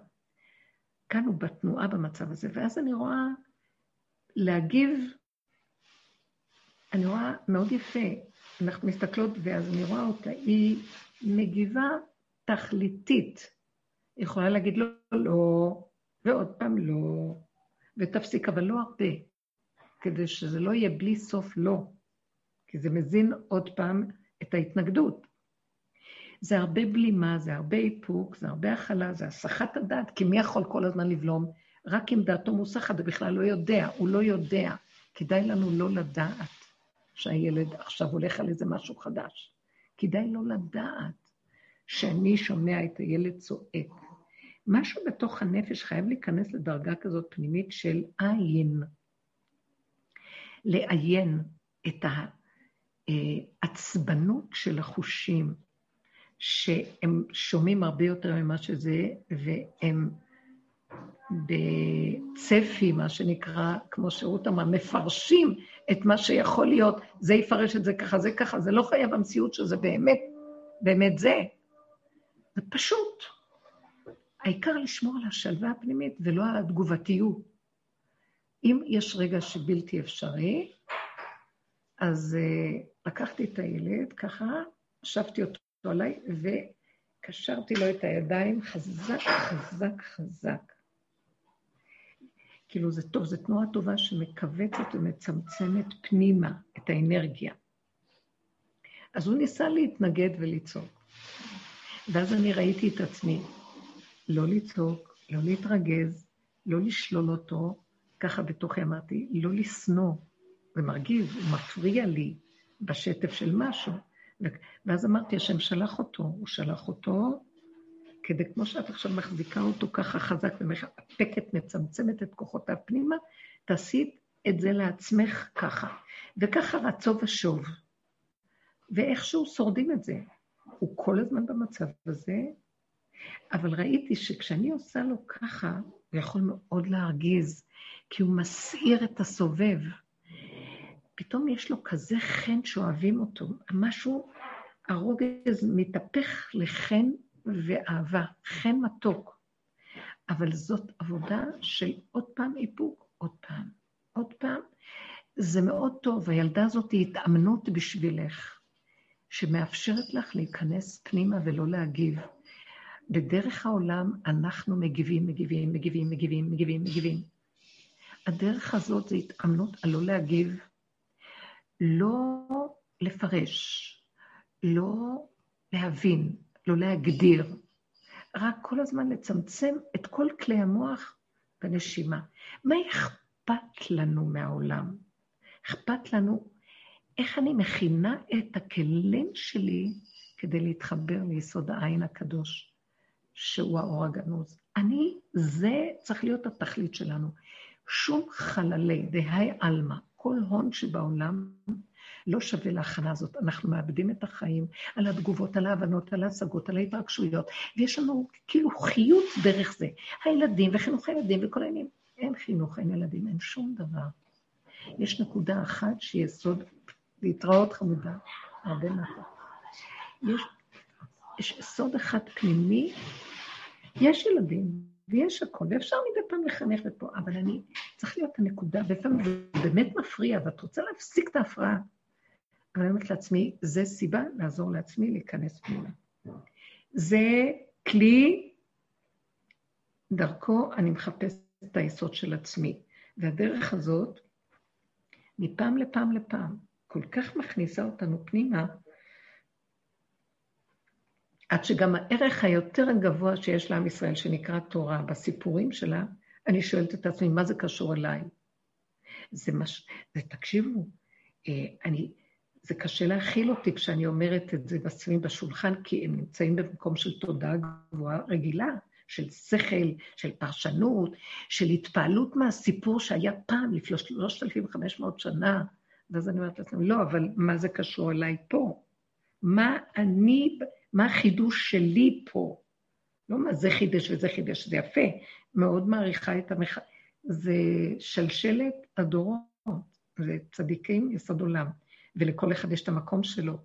Speaker 1: כאן הוא בתנועה במצב הזה, ואז אני רואה להגיב, אני רואה מאוד יפה, אנחנו מסתכלות, ואז אני רואה אותה, היא מגיבה תכליתית. היא יכולה להגיד לא, לא, ועוד פעם לא, ותפסיק, אבל לא הרבה, כדי שזה לא יהיה בלי סוף לא, כי זה מזין עוד פעם את ההתנגדות. זה הרבה בלימה, זה הרבה איפוק, זה הרבה הכלה, זה הסחת הדעת, כי מי יכול כל הזמן לבלום? רק אם דעתו מוסחת, הוא בכלל לא יודע, הוא לא יודע. כדאי לנו לא לדעת שהילד עכשיו הולך על איזה משהו חדש. כדאי לא לדעת שאני שומע את הילד צועק. משהו בתוך הנפש חייב להיכנס לדרגה כזאת פנימית של עין. לעיין את העצבנות של החושים, שהם שומעים הרבה יותר ממה שזה, והם בצפי, מה שנקרא, כמו שרות אמרה, מפרשים את מה שיכול להיות, זה יפרש את זה ככה, זה ככה, זה לא חייב המציאות שזה באמת, באמת זה. זה פשוט. העיקר לשמור על השלווה הפנימית ולא על התגובתיות. אם יש רגע שבלתי אפשרי, אז uh, לקחתי את הילד ככה, ישבתי אותו עליי וקשרתי לו את הידיים חזק, חזק, חזק. כאילו זה טוב, זו תנועה טובה שמכווצת ומצמצמת פנימה את האנרגיה. אז הוא ניסה להתנגד ולצעוק. ואז אני ראיתי את עצמי, לא לצעוק, לא להתרגז, לא לשלול אותו, ככה בתוכי אמרתי, לא לשנוא. זה מרגיז, הוא מפריע לי בשטף של משהו. ואז אמרתי, השם שלח אותו, הוא שלח אותו כדי, כמו שאת עכשיו מחזיקה אותו ככה חזק ומחפקת, מצמצמת את כוחותיו פנימה, תעשי את זה לעצמך ככה. וככה רצו ושוב. ואיכשהו שורדים את זה. הוא כל הזמן במצב הזה, אבל ראיתי שכשאני עושה לו ככה, הוא יכול מאוד להרגיז, כי הוא מסעיר את הסובב. פתאום יש לו כזה חן שאוהבים אותו, משהו, הרוגז מתהפך לחן ואהבה, חן מתוק. אבל זאת עבודה של עוד פעם איפוק, עוד פעם, עוד פעם. זה מאוד טוב, הילדה הזאת היא התאמנות בשבילך. שמאפשרת לך להיכנס פנימה ולא להגיב. בדרך העולם אנחנו מגיבים, מגיבים, מגיבים, מגיבים, מגיבים. הדרך הזאת זה התאמנות על לא להגיב, לא לפרש, לא להבין, לא להגדיר, רק כל הזמן לצמצם את כל כלי המוח בנשימה. מה אכפת לנו מהעולם? אכפת לנו איך אני מכינה את הכלים שלי כדי להתחבר ליסוד העין הקדוש, שהוא האור הגנוז. אני, זה צריך להיות התכלית שלנו. שום חללי, דהי עלמא, כל הון שבעולם לא שווה להכנה הזאת. אנחנו מאבדים את החיים על התגובות, על ההבנות, על ההשגות, על ההתרגשויות, ויש לנו כאילו חיות דרך זה. הילדים וחינוך הילדים וכל העניינים. אין חינוך, אין ילדים, אין שום דבר. יש נקודה אחת שהיא יסוד להתראות חמודה, הרבה נחת. יש, יש סוד אחד פנימי, יש ילדים ויש הכול, ואפשר מדי פעם לחנך ופה, אבל אני, צריך להיות הנקודה, ולפעמים זה באמת מפריע, ואת רוצה להפסיק את ההפרעה. אבל אני אומרת לעצמי, זה סיבה לעזור לעצמי להיכנס פנימה. זה כלי, דרכו אני מחפשת את היסוד של עצמי. והדרך הזאת, מפעם לפעם לפעם, כל כך מכניסה אותנו פנימה, עד שגם הערך היותר גבוה שיש לעם ישראל, שנקרא תורה, בסיפורים שלה, אני שואלת את עצמי, מה זה קשור אליי? זה מש... זה, תקשיבו, אה, אני, זה קשה להכיל אותי כשאני אומרת את זה בסביבים בשולחן, כי הם נמצאים במקום של תודעה גבוהה רגילה, של שכל, של פרשנות, של התפעלות מהסיפור שהיה פעם, לפני 3,500 שנה, ואז אני אומרת לעצמי, לא, אבל מה זה קשור אליי פה? מה אני, מה החידוש שלי פה? לא מה זה חידש וזה חידש, זה יפה. מאוד מעריכה את המח... זה שלשלת הדורות, זה צדיקים יסוד עולם, ולכל אחד יש את המקום שלו,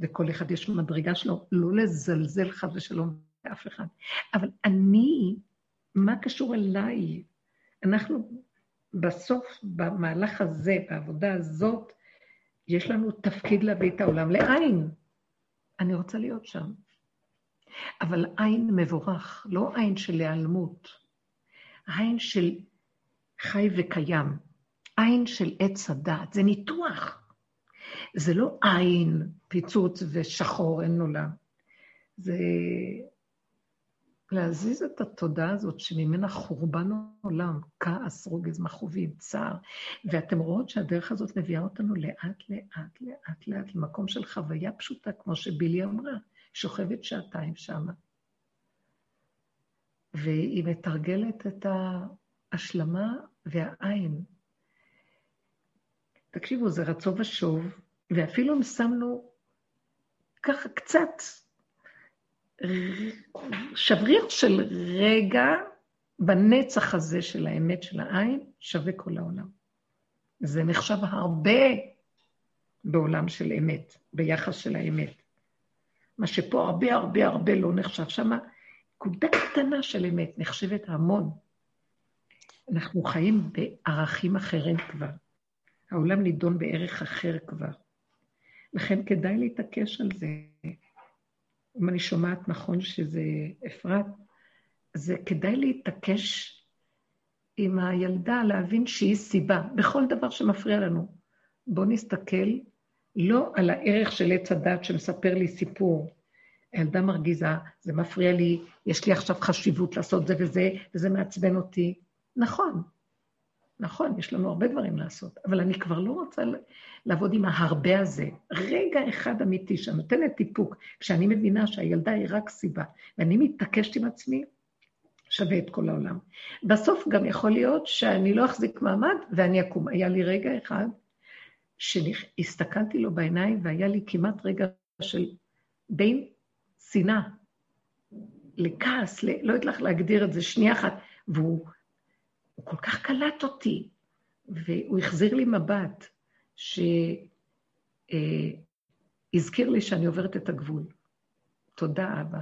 Speaker 1: וכל אחד יש מדרגה שלו, לא לזלזל חס ושלום באף אחד. אבל אני, מה קשור אליי? אנחנו בסוף, במהלך הזה, בעבודה הזאת, יש לנו תפקיד להביא את העולם לעין. אני רוצה להיות שם. אבל עין מבורך, לא עין של היעלמות, עין של חי וקיים, עין של עץ הדעת, זה ניתוח. זה לא עין, פיצוץ ושחור, אין עולם. זה להזיז את התודעה הזאת שממנה חורבן עולם, כעס, רוגז, מכאובים, צער. ואתם רואות שהדרך הזאת מביאה אותנו לאט, לאט, לאט, לאט, למקום של חוויה פשוטה, כמו שבילי אמרה, שוכבת שעתיים שמה. והיא מתרגלת את ההשלמה והעין. תקשיבו, זה רצו ושוב, ואפילו אם שמנו ככה קצת שבריר של רגע בנצח הזה של האמת של העין, שווה כל העולם. זה נחשב הרבה בעולם של אמת, ביחס של האמת. מה שפה הרבה הרבה הרבה לא נחשב. שמה נקודה קטנה של אמת נחשבת המון. אנחנו חיים בערכים אחרים כבר. העולם נידון בערך אחר כבר. לכן כדאי להתעקש על זה. אם אני שומעת נכון שזה אפרת, זה כדאי להתעקש עם הילדה, להבין שהיא סיבה, בכל דבר שמפריע לנו. בואו נסתכל לא על הערך של עץ הדת שמספר לי סיפור. הילדה מרגיזה, זה מפריע לי, יש לי עכשיו חשיבות לעשות זה וזה, וזה מעצבן אותי. נכון, נכון, יש לנו הרבה דברים לעשות, אבל אני כבר לא רוצה לעבוד עם ההרבה הזה. רגע אחד אמיתי שנותנת טיפוק, כשאני מבינה שהילדה היא רק סיבה, ואני מתעקשת עם עצמי, שווה את כל העולם. בסוף גם יכול להיות שאני לא אחזיק מעמד ואני אקום. היה לי רגע אחד שהסתכלתי לו בעיניים והיה לי כמעט רגע של בין שנאה לכעס. לא יודעת לך להגדיר את זה, שנייה אחת, והוא כל כך קלט אותי, והוא החזיר לי מבט שהזכיר אה, לי שאני עוברת את הגבול. תודה, אבא.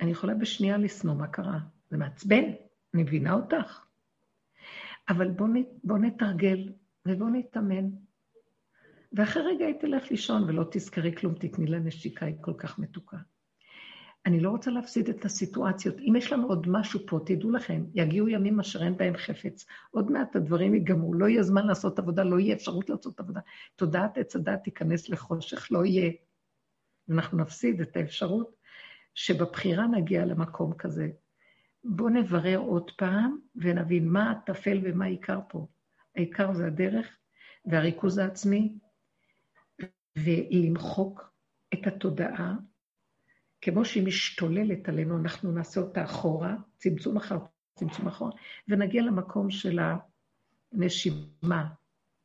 Speaker 1: אני יכולה בשנייה לשנוא, מה קרה? זה מעצבן, אני מבינה אותך. אבל בואו בוא נתרגל ובואו נתאמן. ואחרי רגע היא תלך לישון ולא תזכרי כלום, תתני לה נשיקה, היא כל כך מתוקה. אני לא רוצה להפסיד את הסיטואציות. אם יש לנו עוד משהו פה, תדעו לכם, יגיעו ימים אשר אין בהם חפץ. עוד מעט הדברים ייגמרו, לא יהיה זמן לעשות עבודה, לא יהיה אפשרות לעשות עבודה. תודעת עץ הדת תיכנס לחושך, לא יהיה. ואנחנו נפסיד את האפשרות שבבחירה נגיע למקום כזה. בואו נברר עוד פעם ונבין מה הטפל ומה העיקר פה. העיקר זה הדרך והריכוז העצמי, ולמחוק את התודעה כמו שהיא משתוללת עלינו, אנחנו נעשה אותה אחורה, צמצום אחר צמצום אחורה, ונגיע למקום של הנשימה,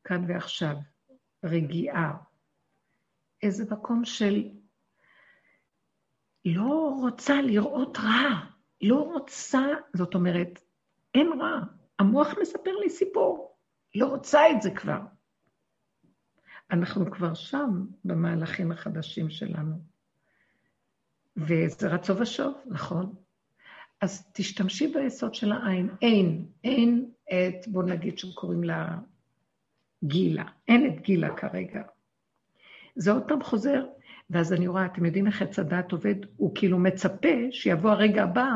Speaker 1: כאן ועכשיו, רגיעה. איזה מקום של לא רוצה לראות רע, לא רוצה, זאת אומרת, אין רע. המוח מספר לי סיפור, לא רוצה את זה כבר. אנחנו כבר שם במהלכים החדשים שלנו. וזה רצו ושוב, נכון? אז תשתמשי ביסוד של העין. אין, אין את, בוא נגיד שקוראים לה גילה. אין את גילה כרגע. זה עוד פעם חוזר, ואז אני רואה, אתם יודעים איך עץ הדעת עובד? הוא כאילו מצפה שיבוא הרגע הבא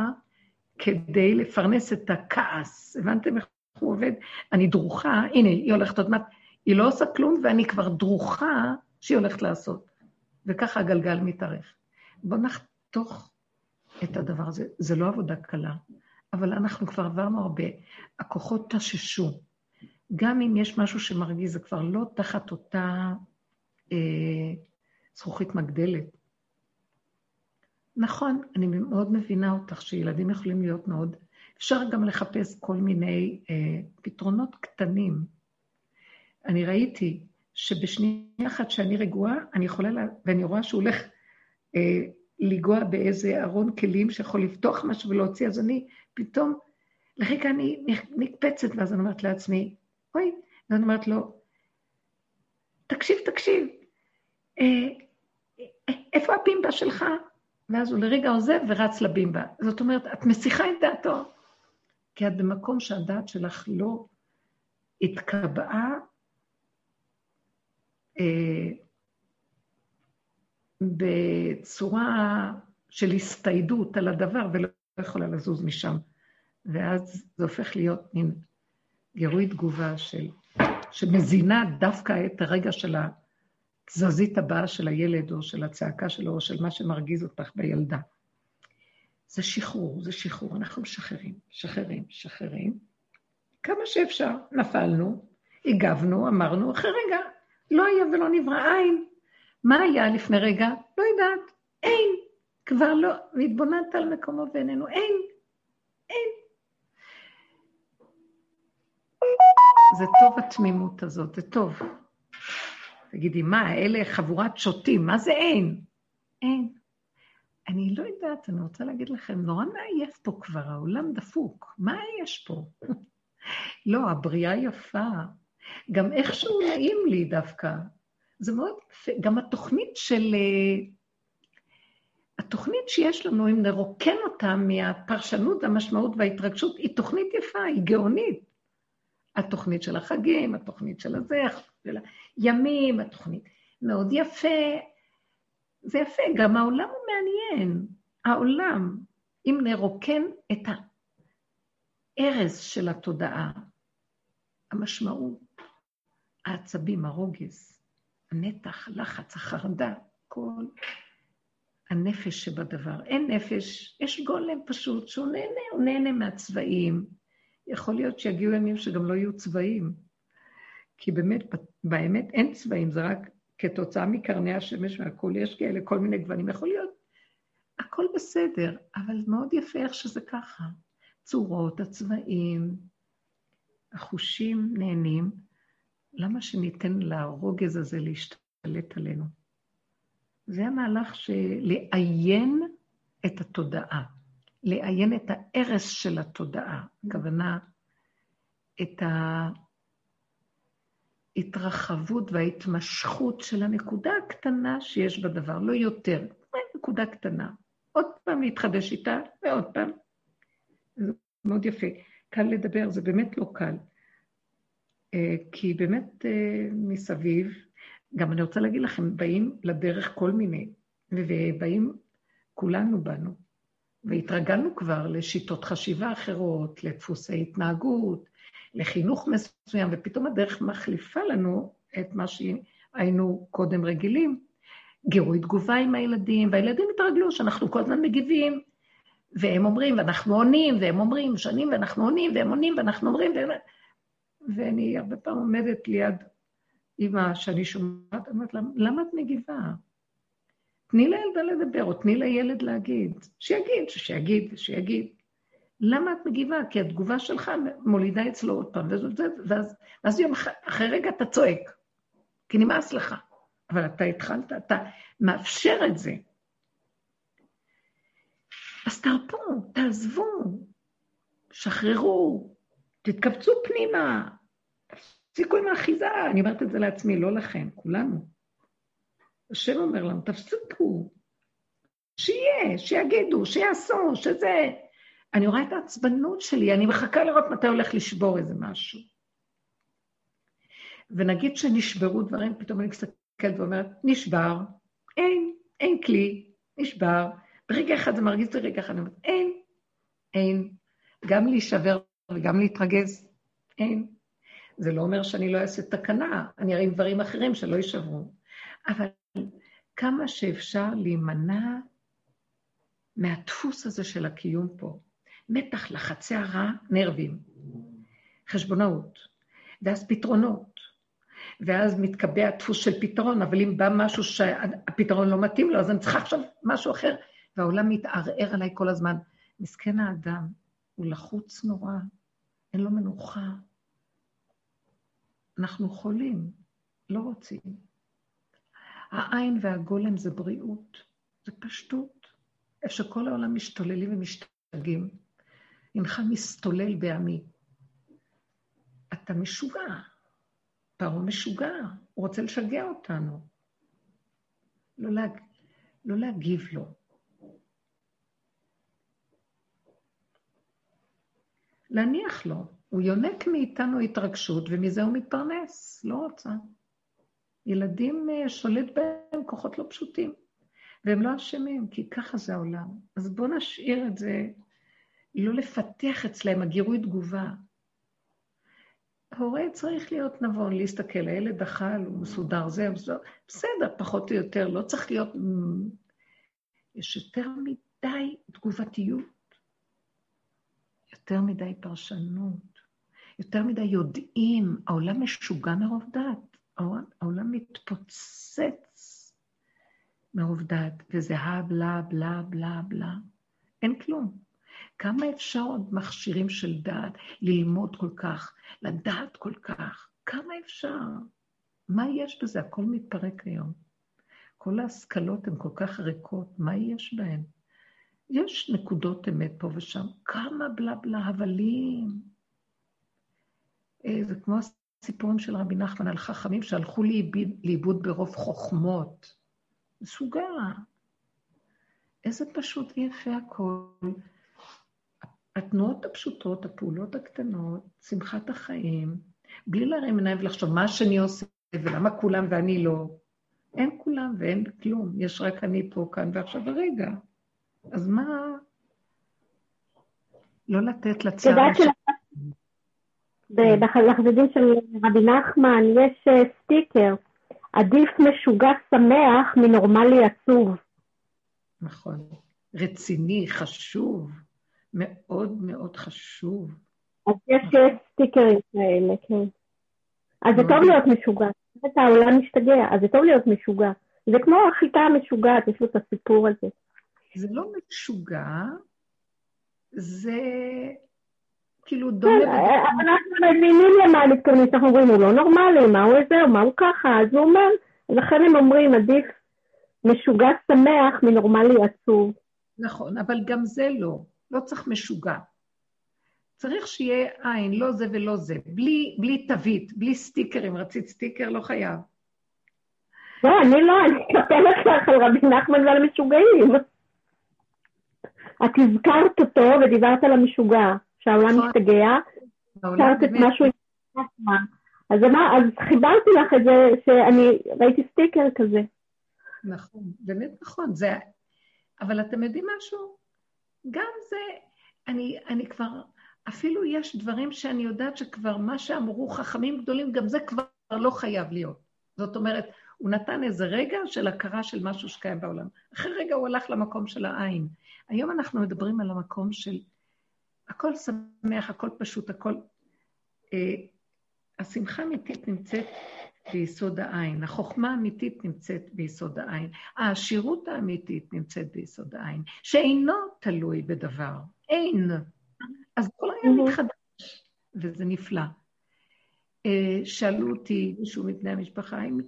Speaker 1: כדי לפרנס את הכעס. הבנתם איך הוא עובד? אני דרוכה, הנה, היא הולכת עוד מעט, היא לא עושה כלום, ואני כבר דרוכה שהיא הולכת לעשות. וככה הגלגל מתארך. בואו נחתוך את הדבר הזה. זה לא עבודה קלה, אבל אנחנו כבר עברנו הרבה. הכוחות תששו. גם אם יש משהו שמרגיז, זה כבר לא תחת אותה אה, זכוכית מגדלת. נכון, אני מאוד מבינה אותך שילדים יכולים להיות מאוד... אפשר גם לחפש כל מיני אה, פתרונות קטנים. אני ראיתי שבשנייה אחת שאני רגועה, אני יכולה, לה... ואני רואה שהוא הולך לנגוע באיזה ארון כלים שיכול לפתוח משהו ולהוציא, אז אני פתאום לרגע אני נקפצת, ואז אני אומרת לעצמי, אוי, ואני אומרת לו, תקשיב, תקשיב, אה, אה, איפה הבימבה שלך? ואז הוא לרגע עוזב ורץ לבימבה. זאת אומרת, את מסיחה את דעתו, כי את במקום שהדעת שלך לא התקבעה אה, בצורה של הסתיידות על הדבר ולא יכולה לזוז משם. ואז זה הופך להיות מין גירוי תגובה של, שמזינה דווקא את הרגע של התזזית הבאה של הילד, או של הצעקה שלו, או של מה שמרגיז אותך בילדה. זה שחרור, זה שחרור, אנחנו משחררים, משחררים, משחררים. כמה שאפשר, נפלנו, הגבנו, אמרנו, אחרי רגע, לא היה ולא נברא אין. מה היה לפני רגע? לא יודעת, אין. כבר לא, והתבוננת על מקומו ואיננו, אין, אין. זה טוב התמימות הזאת, זה טוב. תגידי, מה, אלה חבורת שוטים, מה זה אין? אין. אני לא יודעת, אני רוצה להגיד לכם, נורא מעייף פה כבר, העולם דפוק, מה יש פה? לא, הבריאה יפה, גם איכשהו נעים לי דווקא. זה מאוד יפה, גם התוכנית של... אה, התוכנית שיש לנו, אם נרוקן אותה מהפרשנות, המשמעות וההתרגשות, היא תוכנית יפה, היא גאונית. התוכנית של החגים, התוכנית של הזה, של הימים, התוכנית. מאוד יפה. זה יפה, גם העולם הוא מעניין. העולם, אם נרוקן את הארז של התודעה, המשמעות, העצבים, הרוגז, הנתח, הלחץ, החרדה, כל הנפש שבדבר. אין נפש, יש גולם פשוט שהוא נהנה, הוא נהנה מהצבעים. יכול להיות שיגיעו ימים שגם לא יהיו צבעים, כי באמת, באמת אין צבעים, זה רק כתוצאה מקרני השמש והכול, יש כאלה כל מיני גוונים. יכול להיות, הכל בסדר, אבל מאוד יפה איך שזה ככה. צורות, הצבעים, החושים נהנים, למה שניתן לרוגז הזה להשתלט עלינו? זה המהלך של לעיין את התודעה, לעיין את הערש של התודעה, הכוונה, את ההתרחבות וההתמשכות של הנקודה הקטנה שיש בדבר, לא יותר, נקודה קטנה. עוד פעם להתחדש איתה, ועוד פעם. זה מאוד יפה. קל לדבר, זה באמת לא קל. אה, כי באמת אה, מסביב, גם אני רוצה להגיד לכם, באים לדרך כל מיני, ובאים, כולנו באנו, והתרגלנו כבר לשיטות חשיבה אחרות, לדפוסי התנהגות, לחינוך מסוים, ופתאום הדרך מחליפה לנו את מה שהיינו קודם רגילים. גירוי תגובה עם הילדים, והילדים התרגלו שאנחנו כל הזמן מגיבים, והם אומרים, ואנחנו עונים, והם אומרים, שנים, ואנחנו עונים, והם עונים, ואנחנו אומרים, והם... ואני הרבה פעמים עומדת ליד אימא שאני שומעת, אומרת לה, למה את מגיבה? תני לילדה לדבר, או תני לילד להגיד. שיגיד, שיגיד, שיגיד. למה את מגיבה? כי התגובה שלך מולידה אצלו עוד פעם, ואז, ואז, ואז יום אחרי רגע אתה צועק, כי נמאס לך. אבל אתה התחלת, אתה מאפשר את זה. אז תרפו, תעזבו, שחררו, תתכווצו פנימה, תפסיקו עם האחיזה, אני אומרת את זה לעצמי, לא לכם, כולנו. השם אומר לנו, תפסיקו, שיהיה, שיגידו, שיעשו, שזה... אני רואה את העצבנות שלי, אני מחכה לראות מתי הולך לשבור איזה משהו. ונגיד שנשברו דברים, פתאום אני מסתכלת ואומרת, נשבר, אין, אין כלי, נשבר. ברגע אחד זה מרגיז לי, רגע אחד אני אומרת, אין, אין. גם להישבר וגם להתרגז, אין. זה לא אומר שאני לא אעשה תקנה, אני אראה דברים אחרים שלא יישברו. אבל כמה שאפשר להימנע מהדפוס הזה של הקיום פה. מתח, לחצי הרע, נרבים, חשבונאות, ואז פתרונות, ואז מתקבע דפוס של פתרון, אבל אם בא משהו שהפתרון לא מתאים לו, אז אני צריכה עכשיו משהו אחר, והעולם מתערער עליי כל הזמן. מסכן האדם, הוא לחוץ נורא, אין לו מנוחה. אנחנו חולים, לא רוצים. העין והגולם זה בריאות, זה פשטות. איפה שכל העולם משתוללים ומשתגעים. הנך מסתולל בעמי. אתה משוגע. פרעה משוגע, הוא רוצה לשגע אותנו. לא, להג... לא להגיב לו. להניח לו. הוא יונק מאיתנו התרגשות, ומזה הוא מתפרנס, לא רוצה. ילדים אה, שולט בהם כוחות לא פשוטים, והם לא אשמים, כי ככה זה העולם. אז בואו נשאיר את זה, לא לפתח אצלהם הגירוי תגובה. הורה צריך להיות נבון, להסתכל, הילד אכל, הוא מסודר, זה, בסדר, פחות או יותר, לא צריך להיות... יש יותר מדי תגובתיות, יותר מדי פרשנות, יותר מדי יודעים, העולם משוגע מרוב דעת, העולם מתפוצץ מרוב דעת, וזה הבלה, בלה, בלה, בלה, אין כלום. כמה אפשר עוד מכשירים של דעת, ללמוד כל כך, לדעת כל כך? כמה אפשר? מה יש בזה? הכל מתפרק היום. כל ההשכלות הן כל כך ריקות, מה יש בהן? יש נקודות אמת פה ושם, כמה בלה בלה הבלים. אה, זה כמו הסיפורים של רבי נחמן על חכמים שהלכו לאיבוד ברוב חוכמות. משוגע. איזה פשוט ויפה הכל. התנועות הפשוטות, הפעולות הקטנות, שמחת החיים, בלי להרים עיניים ולחשוב מה השני עושה ולמה כולם ואני לא. אין כולם ואין כלום, יש רק אני פה, כאן ועכשיו הרגע. אז מה... לא לתת לצער...
Speaker 8: את יודעת שלחזדים של רבי נחמן יש אה, סטיקר, עדיף משוגע שמח מנורמלי עצוב.
Speaker 1: נכון. רציני, חשוב. מאוד מאוד חשוב.
Speaker 8: אז יש סטיקרים כאלה, כן. אז זה טוב להיות משוגע. העולם משתגע, אז זה טוב להיות משוגע. זה כמו החיטה המשוגעת, יש לו את הסיפור הזה.
Speaker 1: זה לא משוגע, זה כאילו כן, דומה...
Speaker 8: כן, אנחנו מבינים למה הם מתכוונים, אנחנו אומרים, הוא לא נורמלי, מה הוא איזה, מה הוא ככה, אז הוא אומר, לכן הם אומרים, עדיף משוגע שמח מנורמלי עצוב.
Speaker 1: נכון, אבל גם זה לא. לא צריך משוגע. צריך שיהיה עין, לא זה ולא זה, בלי, בלי תווית, בלי סטיקרים. רצית סטיקר? לא חייב.
Speaker 8: לא, אני לא, אני אספר לך על רבי נחמן ועל המשוגעים. את הזכרת אותו ודיברת על המשוגע, שהעולם נכון. משתגע, הזכרת את משהו עם. אז, אז חיברתי לך את זה, שאני ראיתי סטיקר כזה.
Speaker 1: נכון, באמת נכון. זה... אבל אתם יודעים משהו? גם זה, אני, אני כבר, אפילו יש דברים שאני יודעת שכבר מה שאמרו חכמים גדולים, גם זה כבר לא חייב להיות. זאת אומרת, הוא נתן איזה רגע של הכרה של משהו שקיים בעולם. אחרי רגע הוא הלך למקום של העין. היום אנחנו מדברים על המקום של הכל שמח, הכל פשוט, הכל... אה, השמחה האמיתית נמצאת ביסוד העין. החוכמה האמיתית נמצאת ביסוד העין. העשירות האמיתית נמצאת ביסוד העין, שאינו תלוי בדבר. אין. אז כל רגע מתחדש, וזה נפלא. אה, שאלו אותי, מישהו מבני המשפחה, אם,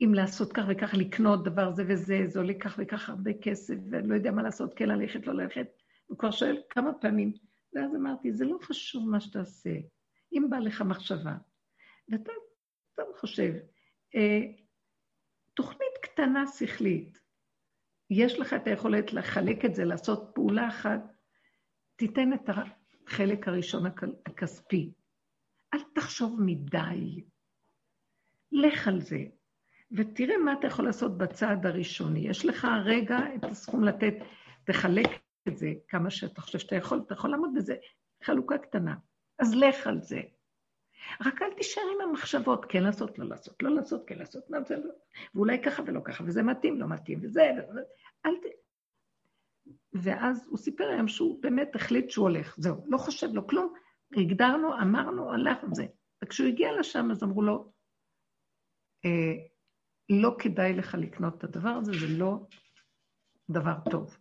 Speaker 1: אם לעשות כך וכך, לקנות דבר זה וזה, זה עולה כך וכך הרבה כסף, ואני לא יודע מה לעשות, כן ללכת, לא ללכת. הוא כבר שואל כמה פעמים. ואז אמרתי, זה לא חשוב מה שתעשה. אם בא לך מחשבה, ואתה סתם חושב, אה, תוכנית קטנה שכלית, יש לך את היכולת לחלק את זה, לעשות פעולה אחת, תיתן את החלק הראשון הכספי. אל תחשוב מדי. לך על זה, ותראה מה אתה יכול לעשות בצעד הראשוני. יש לך רגע את הסכום לתת, תחלק את זה כמה שאתה חושב שאתה יכול, אתה יכול לעמוד בזה, חלוקה קטנה. אז לך על זה. רק אל תישאר עם המחשבות, כן לעשות, לא לעשות, לא לעשות, כן לעשות, מה זה לא, ואולי ככה ולא ככה, וזה מתאים, לא מתאים, וזה, אל ת... ואז הוא סיפר היום שהוא באמת החליט שהוא הולך, זהו, לא חושב לו כלום, הגדרנו, אמרנו, הלך על זה. וכשהוא הגיע לשם, אז אמרו לו, לא כדאי לך לקנות את הדבר הזה, זה לא דבר טוב.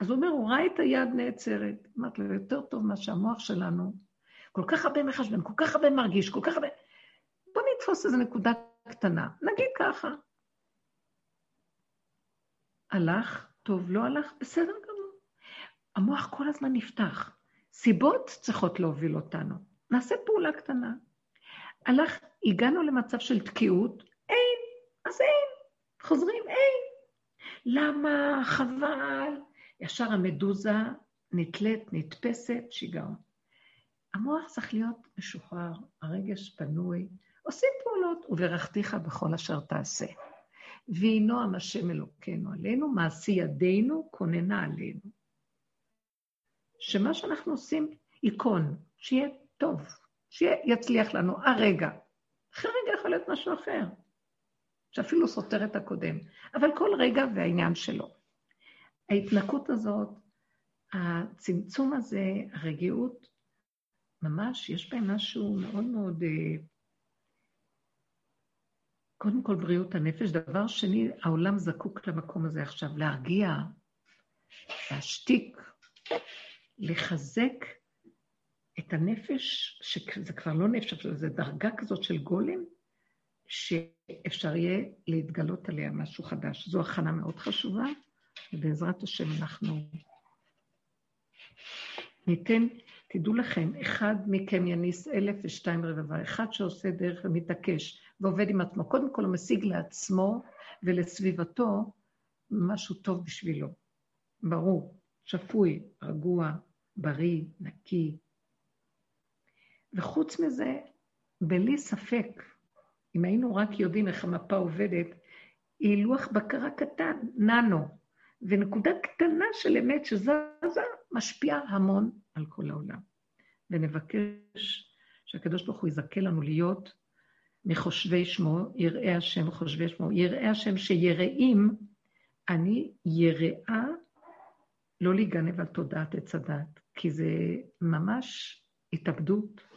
Speaker 1: אז הוא אומר, הוא ראה את היד נעצרת. אמרתי לו, יותר טוב מה שהמוח שלנו כל כך הרבה מחשבן, כל כך הרבה מרגיש, כל כך הרבה... בוא נתפוס איזו נקודה קטנה, נגיד ככה. הלך, טוב, לא הלך, בסדר גמור. המוח כל הזמן נפתח. סיבות צריכות להוביל אותנו. נעשה פעולה קטנה. הלך, הגענו למצב של תקיעות, אין, אז אין, חוזרים, אין. למה? חבל. ישר המדוזה נתלית, נתפסת, שיגעון. המוח צריך להיות משוחרר, הרגש פנוי, עושים פעולות, וברכתיך בכל אשר תעשה. ויהי נועם השם אלוקינו עלינו, מעשי ידינו כוננה עלינו. שמה שאנחנו עושים ייכון, שיהיה טוב, שיצליח לנו הרגע. אחרי רגע יכול להיות משהו אחר, שאפילו סותר את הקודם, אבל כל רגע והעניין שלו. ההתנקות הזאת, הצמצום הזה, הרגיעות, ממש יש בהם משהו מאוד מאוד... אה, קודם כל בריאות הנפש. דבר שני, העולם זקוק למקום הזה עכשיו, להרגיע, להשתיק, לחזק את הנפש, שזה כבר לא נפש, זה דרגה כזאת של גולם, שאפשר יהיה להתגלות עליה משהו חדש. זו הכנה מאוד חשובה, ובעזרת השם אנחנו ניתן, תדעו לכם, אחד מכם יניס אלף ושתיים רבבה, אחד שעושה דרך ומתעקש ועובד עם עצמו. קודם כל הוא משיג לעצמו ולסביבתו משהו טוב בשבילו. ברור, שפוי, רגוע, בריא, נקי. וחוץ מזה, בלי ספק, אם היינו רק יודעים איך המפה עובדת, היא לוח בקרה קטן, ננו, ונקודה קטנה של אמת שזזה, משפיעה המון על כל העולם. ונבקש שהקדוש ברוך הוא יזכה לנו להיות מחושבי שמו, יראי השם חושבי שמו, יראי השם שיראים, אני יראה לא להיגנב על תודעת עץ הדת, כי זה ממש התאבדות.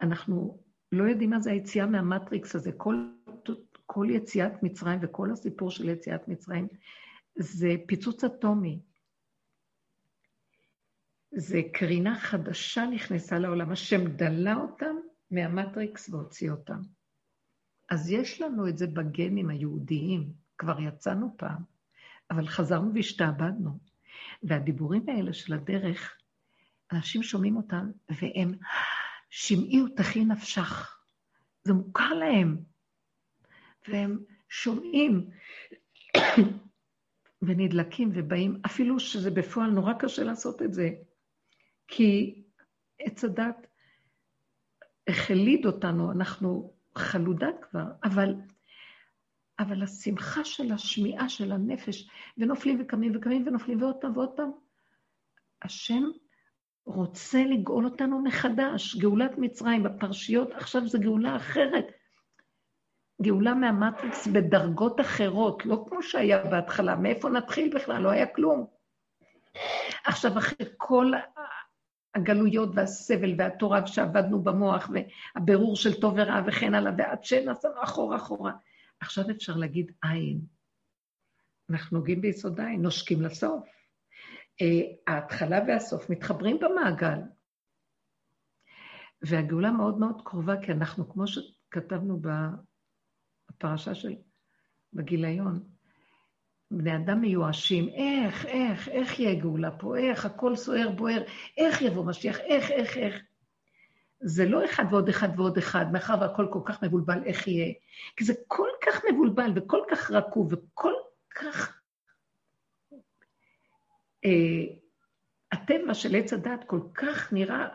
Speaker 1: אנחנו לא יודעים מה זה היציאה מהמטריקס הזה. כל, כל יציאת מצרים וכל הסיפור של יציאת מצרים זה פיצוץ אטומי. זה קרינה חדשה נכנסה לעולם, השם דלה אותם מהמטריקס והוציא אותם. אז יש לנו את זה בגנים היהודיים, כבר יצאנו פעם, אבל חזרנו והשתעבדנו. והדיבורים האלה של הדרך, אנשים שומעים אותם, והם, שמעי ותחי נפשך. זה מוכר להם. והם שומעים ונדלקים ובאים, אפילו שזה בפועל נורא קשה לעשות את זה, כי עץ הדת החליד אותנו, אנחנו חלודה כבר, אבל, אבל השמחה של השמיעה של הנפש, ונופלים וקמים וקמים ונופלים ועוד פעם ועוד פעם, השם רוצה לגאול אותנו מחדש. גאולת מצרים בפרשיות, עכשיו זו גאולה אחרת. גאולה מהמטריקס בדרגות אחרות, לא כמו שהיה בהתחלה. מאיפה נתחיל בכלל? לא היה כלום. עכשיו, אחרי כל הגלויות והסבל והתורה שעבדנו במוח, והבירור של טוב ורע וכן הלאה, ועד שנסענו אחורה אחורה. עכשיו אפשר להגיד עין. אנחנו נוגעים ביסוד עין, נושקים לסוף. אה, ההתחלה והסוף מתחברים במעגל. והגאולה מאוד מאוד קרובה, כי אנחנו, כמו שכתבנו בפרשה של, בגיליון, בני אדם מיואשים, איך, איך, איך יהיה גאולה פה, איך, הכל סוער, בוער, איך יבוא משיח, איך, איך, איך. זה לא אחד ועוד אחד ועוד אחד, מאחר והכל כל כך מבולבל, איך יהיה? כי זה כל כך מבולבל וכל כך רקוב וכל כך... אה, הטבע של עץ הדת כל כך נראה,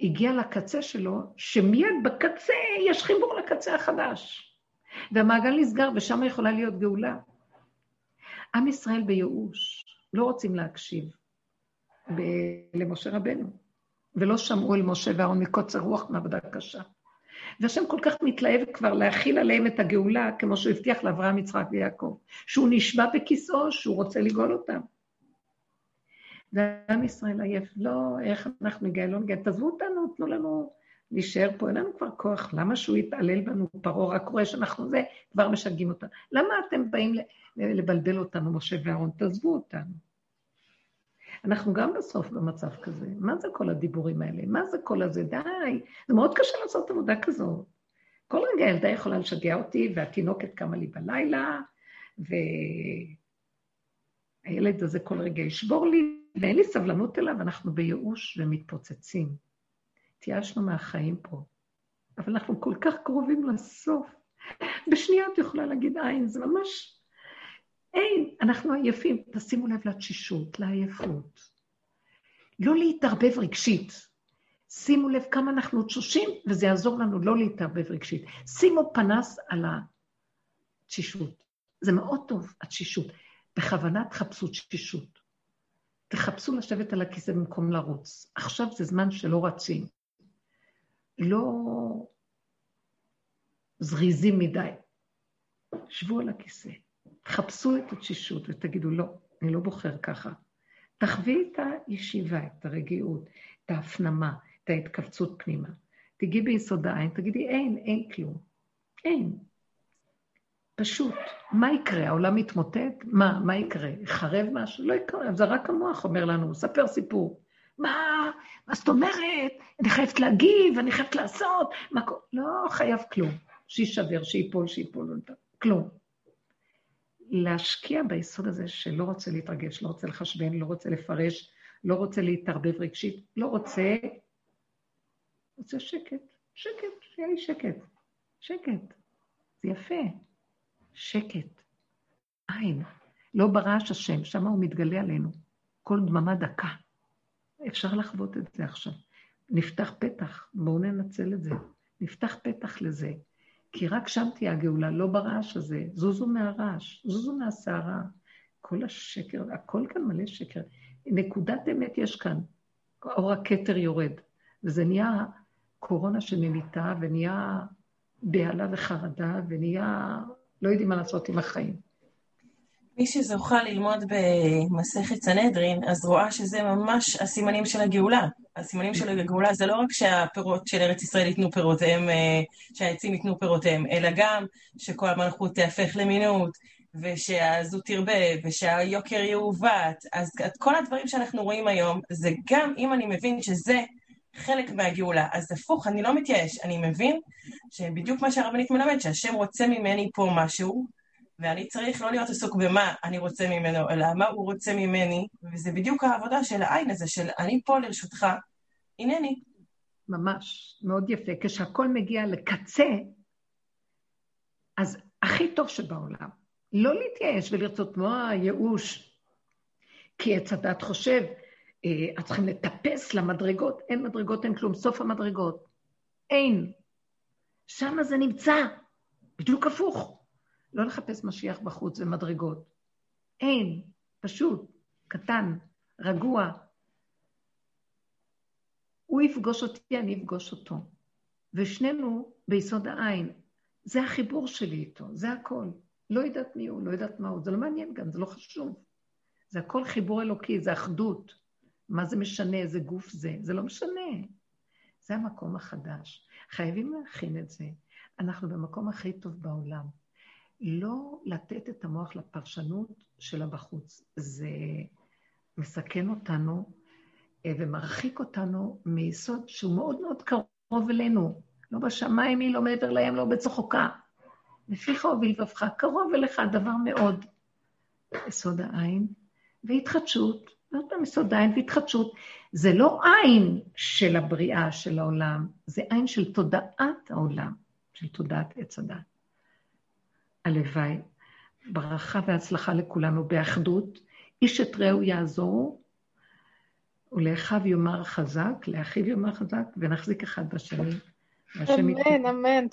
Speaker 1: הגיע לקצה שלו, שמיד בקצה יש חיבור לקצה החדש. והמעגל נסגר, ושם יכולה להיות גאולה. עם ישראל בייאוש, לא רוצים להקשיב ב- למשה רבנו, ולא שמעו אל משה ואהרון מקוצר רוח מעבודה קשה. והשם כל כך מתלהב כבר להכיל עליהם את הגאולה, כמו שהוא הבטיח לאברהם, יצחק ויעקב, שהוא נשבע בכיסאו, שהוא רוצה לגאול אותם. ועם ישראל עייף, לא, איך אנחנו נגיע, לא נגיע, תעזבו אותנו, תנו לנו להישאר פה, אין לנו כבר כוח, למה שהוא יתעלל בנו, פרעה רק רואה שאנחנו זה, כבר משגעים אותנו. למה אתם באים לבלבל אותנו, משה ואהרון? תעזבו אותנו. אנחנו גם בסוף במצב כזה. מה זה כל הדיבורים האלה? מה זה כל הזה? די. זה מאוד קשה לעשות עבודה כזאת. כל רגע ילדה יכולה לשגע אותי, והתינוקת קמה לי בלילה, ו... הילד הזה כל רגע ישבור לי, ואין לי סבלנות אליו, אנחנו בייאוש ומתפוצצים. התייאשנו מהחיים פה, אבל אנחנו כל כך קרובים לסוף. בשנייה את יכולה להגיד אין, זה ממש... אין, אנחנו עייפים. תשימו לב לתשישות, לעייפות. לא להתערבב רגשית. שימו לב כמה אנחנו תשושים, וזה יעזור לנו לא להתערבב רגשית. שימו פנס על התשישות. זה מאוד טוב, התשישות. בכוונה תחפשו תשישות. תחפשו לשבת על הכיסא במקום לרוץ. עכשיו זה זמן שלא רצים. לא זריזים מדי. שבו על הכיסא, תחפשו את התשישות ותגידו, לא, אני לא בוחר ככה. תחווי את הישיבה, את הרגיעות, את ההפנמה, את ההתכווצות פנימה. תגידי ביסוד העין, תגידי, אין, אין כלום. אין. פשוט. מה יקרה? העולם מתמוטט? מה, מה יקרה? יחרב משהו? לא יקרה. זה רק המוח אומר לנו, ספר סיפור. מה, מה זאת אומרת? אני חייבת להגיב, אני חייבת לעשות, מה לא חייב כלום. שיישבר, שייפול, שייפול, כלום. להשקיע ביסוד הזה שלא רוצה להתרגש, לא רוצה לחשבן, לא רוצה לפרש, לא רוצה להתערבב רגשית, לא רוצה... רוצה שקט, שקט, שיהיה לי שקט. שקט. זה יפה. שקט. אין. לא ברעש השם, שם הוא מתגלה עלינו. כל דממה דקה. אפשר לחוות את זה עכשיו. נפתח פתח, בואו ננצל את זה. נפתח פתח לזה. כי רק שם תהיה הגאולה, לא ברעש הזה. זוזו מהרעש, זוזו מהסערה. כל השקר, הכל כאן מלא שקר. נקודת אמת יש כאן. אור הכתר יורד. וזה נהיה קורונה שממיתה, ונהיה בהלה וחרדה, ונהיה... לא יודעים מה לעשות עם החיים.
Speaker 9: מי שזוכה ללמוד במסכת סנהדרין, אז רואה שזה ממש הסימנים של הגאולה. הסימנים של הגאולה זה לא רק שהפירות של ארץ ישראל ייתנו פירותיהם, אה, שהעצים ייתנו פירותיהם, אלא גם שכל המלכות תהפך למינות, ושהזו תרבה, ושהיוקר יעוות. אז כל הדברים שאנחנו רואים היום, זה גם אם אני מבין שזה חלק מהגאולה. אז הפוך, אני לא מתייאש, אני מבין שבדיוק מה שהרבנית מלמד, שהשם רוצה ממני פה משהו, ואני צריך לא להיות עסוק במה אני רוצה ממנו, אלא מה הוא רוצה ממני, וזה בדיוק העבודה של העין הזה, של אני פה לרשותך, הנני.
Speaker 1: ממש, מאוד יפה. כשהכול מגיע לקצה, אז הכי טוב שבעולם. לא להתייאש ולרצות כמו הייאוש, כי עץ הדת חושב, את צריכים לטפס למדרגות, אין מדרגות, אין כלום, סוף המדרגות. אין. שם זה נמצא, בדיוק הפוך. לא לחפש משיח בחוץ ומדרגות. אין, פשוט, קטן, רגוע. הוא יפגוש אותי, אני אפגוש אותו. ושנינו ביסוד העין. זה החיבור שלי איתו, זה הכל. לא יודעת מי הוא, לא יודעת מה הוא, זה לא מעניין גם, זה לא חשוב. זה הכל חיבור אלוקי, זה אחדות. מה זה משנה, איזה גוף זה? זה לא משנה. זה המקום החדש. חייבים להכין את זה. אנחנו במקום הכי טוב בעולם. לא לתת את המוח לפרשנות של הבחוץ. זה מסכן אותנו אה, ומרחיק אותנו מיסוד שהוא מאוד מאוד קרוב אלינו. לא בשמיים היא, לא מעבר לים, לא בצחוקה. לפיך הוביל לבבך, קרוב אליך דבר מאוד. יסוד העין והתחדשות, פעם יסוד העין והתחדשות. זה לא עין של הבריאה של העולם, זה עין של תודעת העולם, של תודעת עץ הדת. הלוואי. ברכה והצלחה לכולנו באחדות. איש את רעהו יעזורו, ולאחיו יאמר חזק, לאחיו יאמר חזק, ונחזיק אחד בשני.
Speaker 7: אמן, אמן.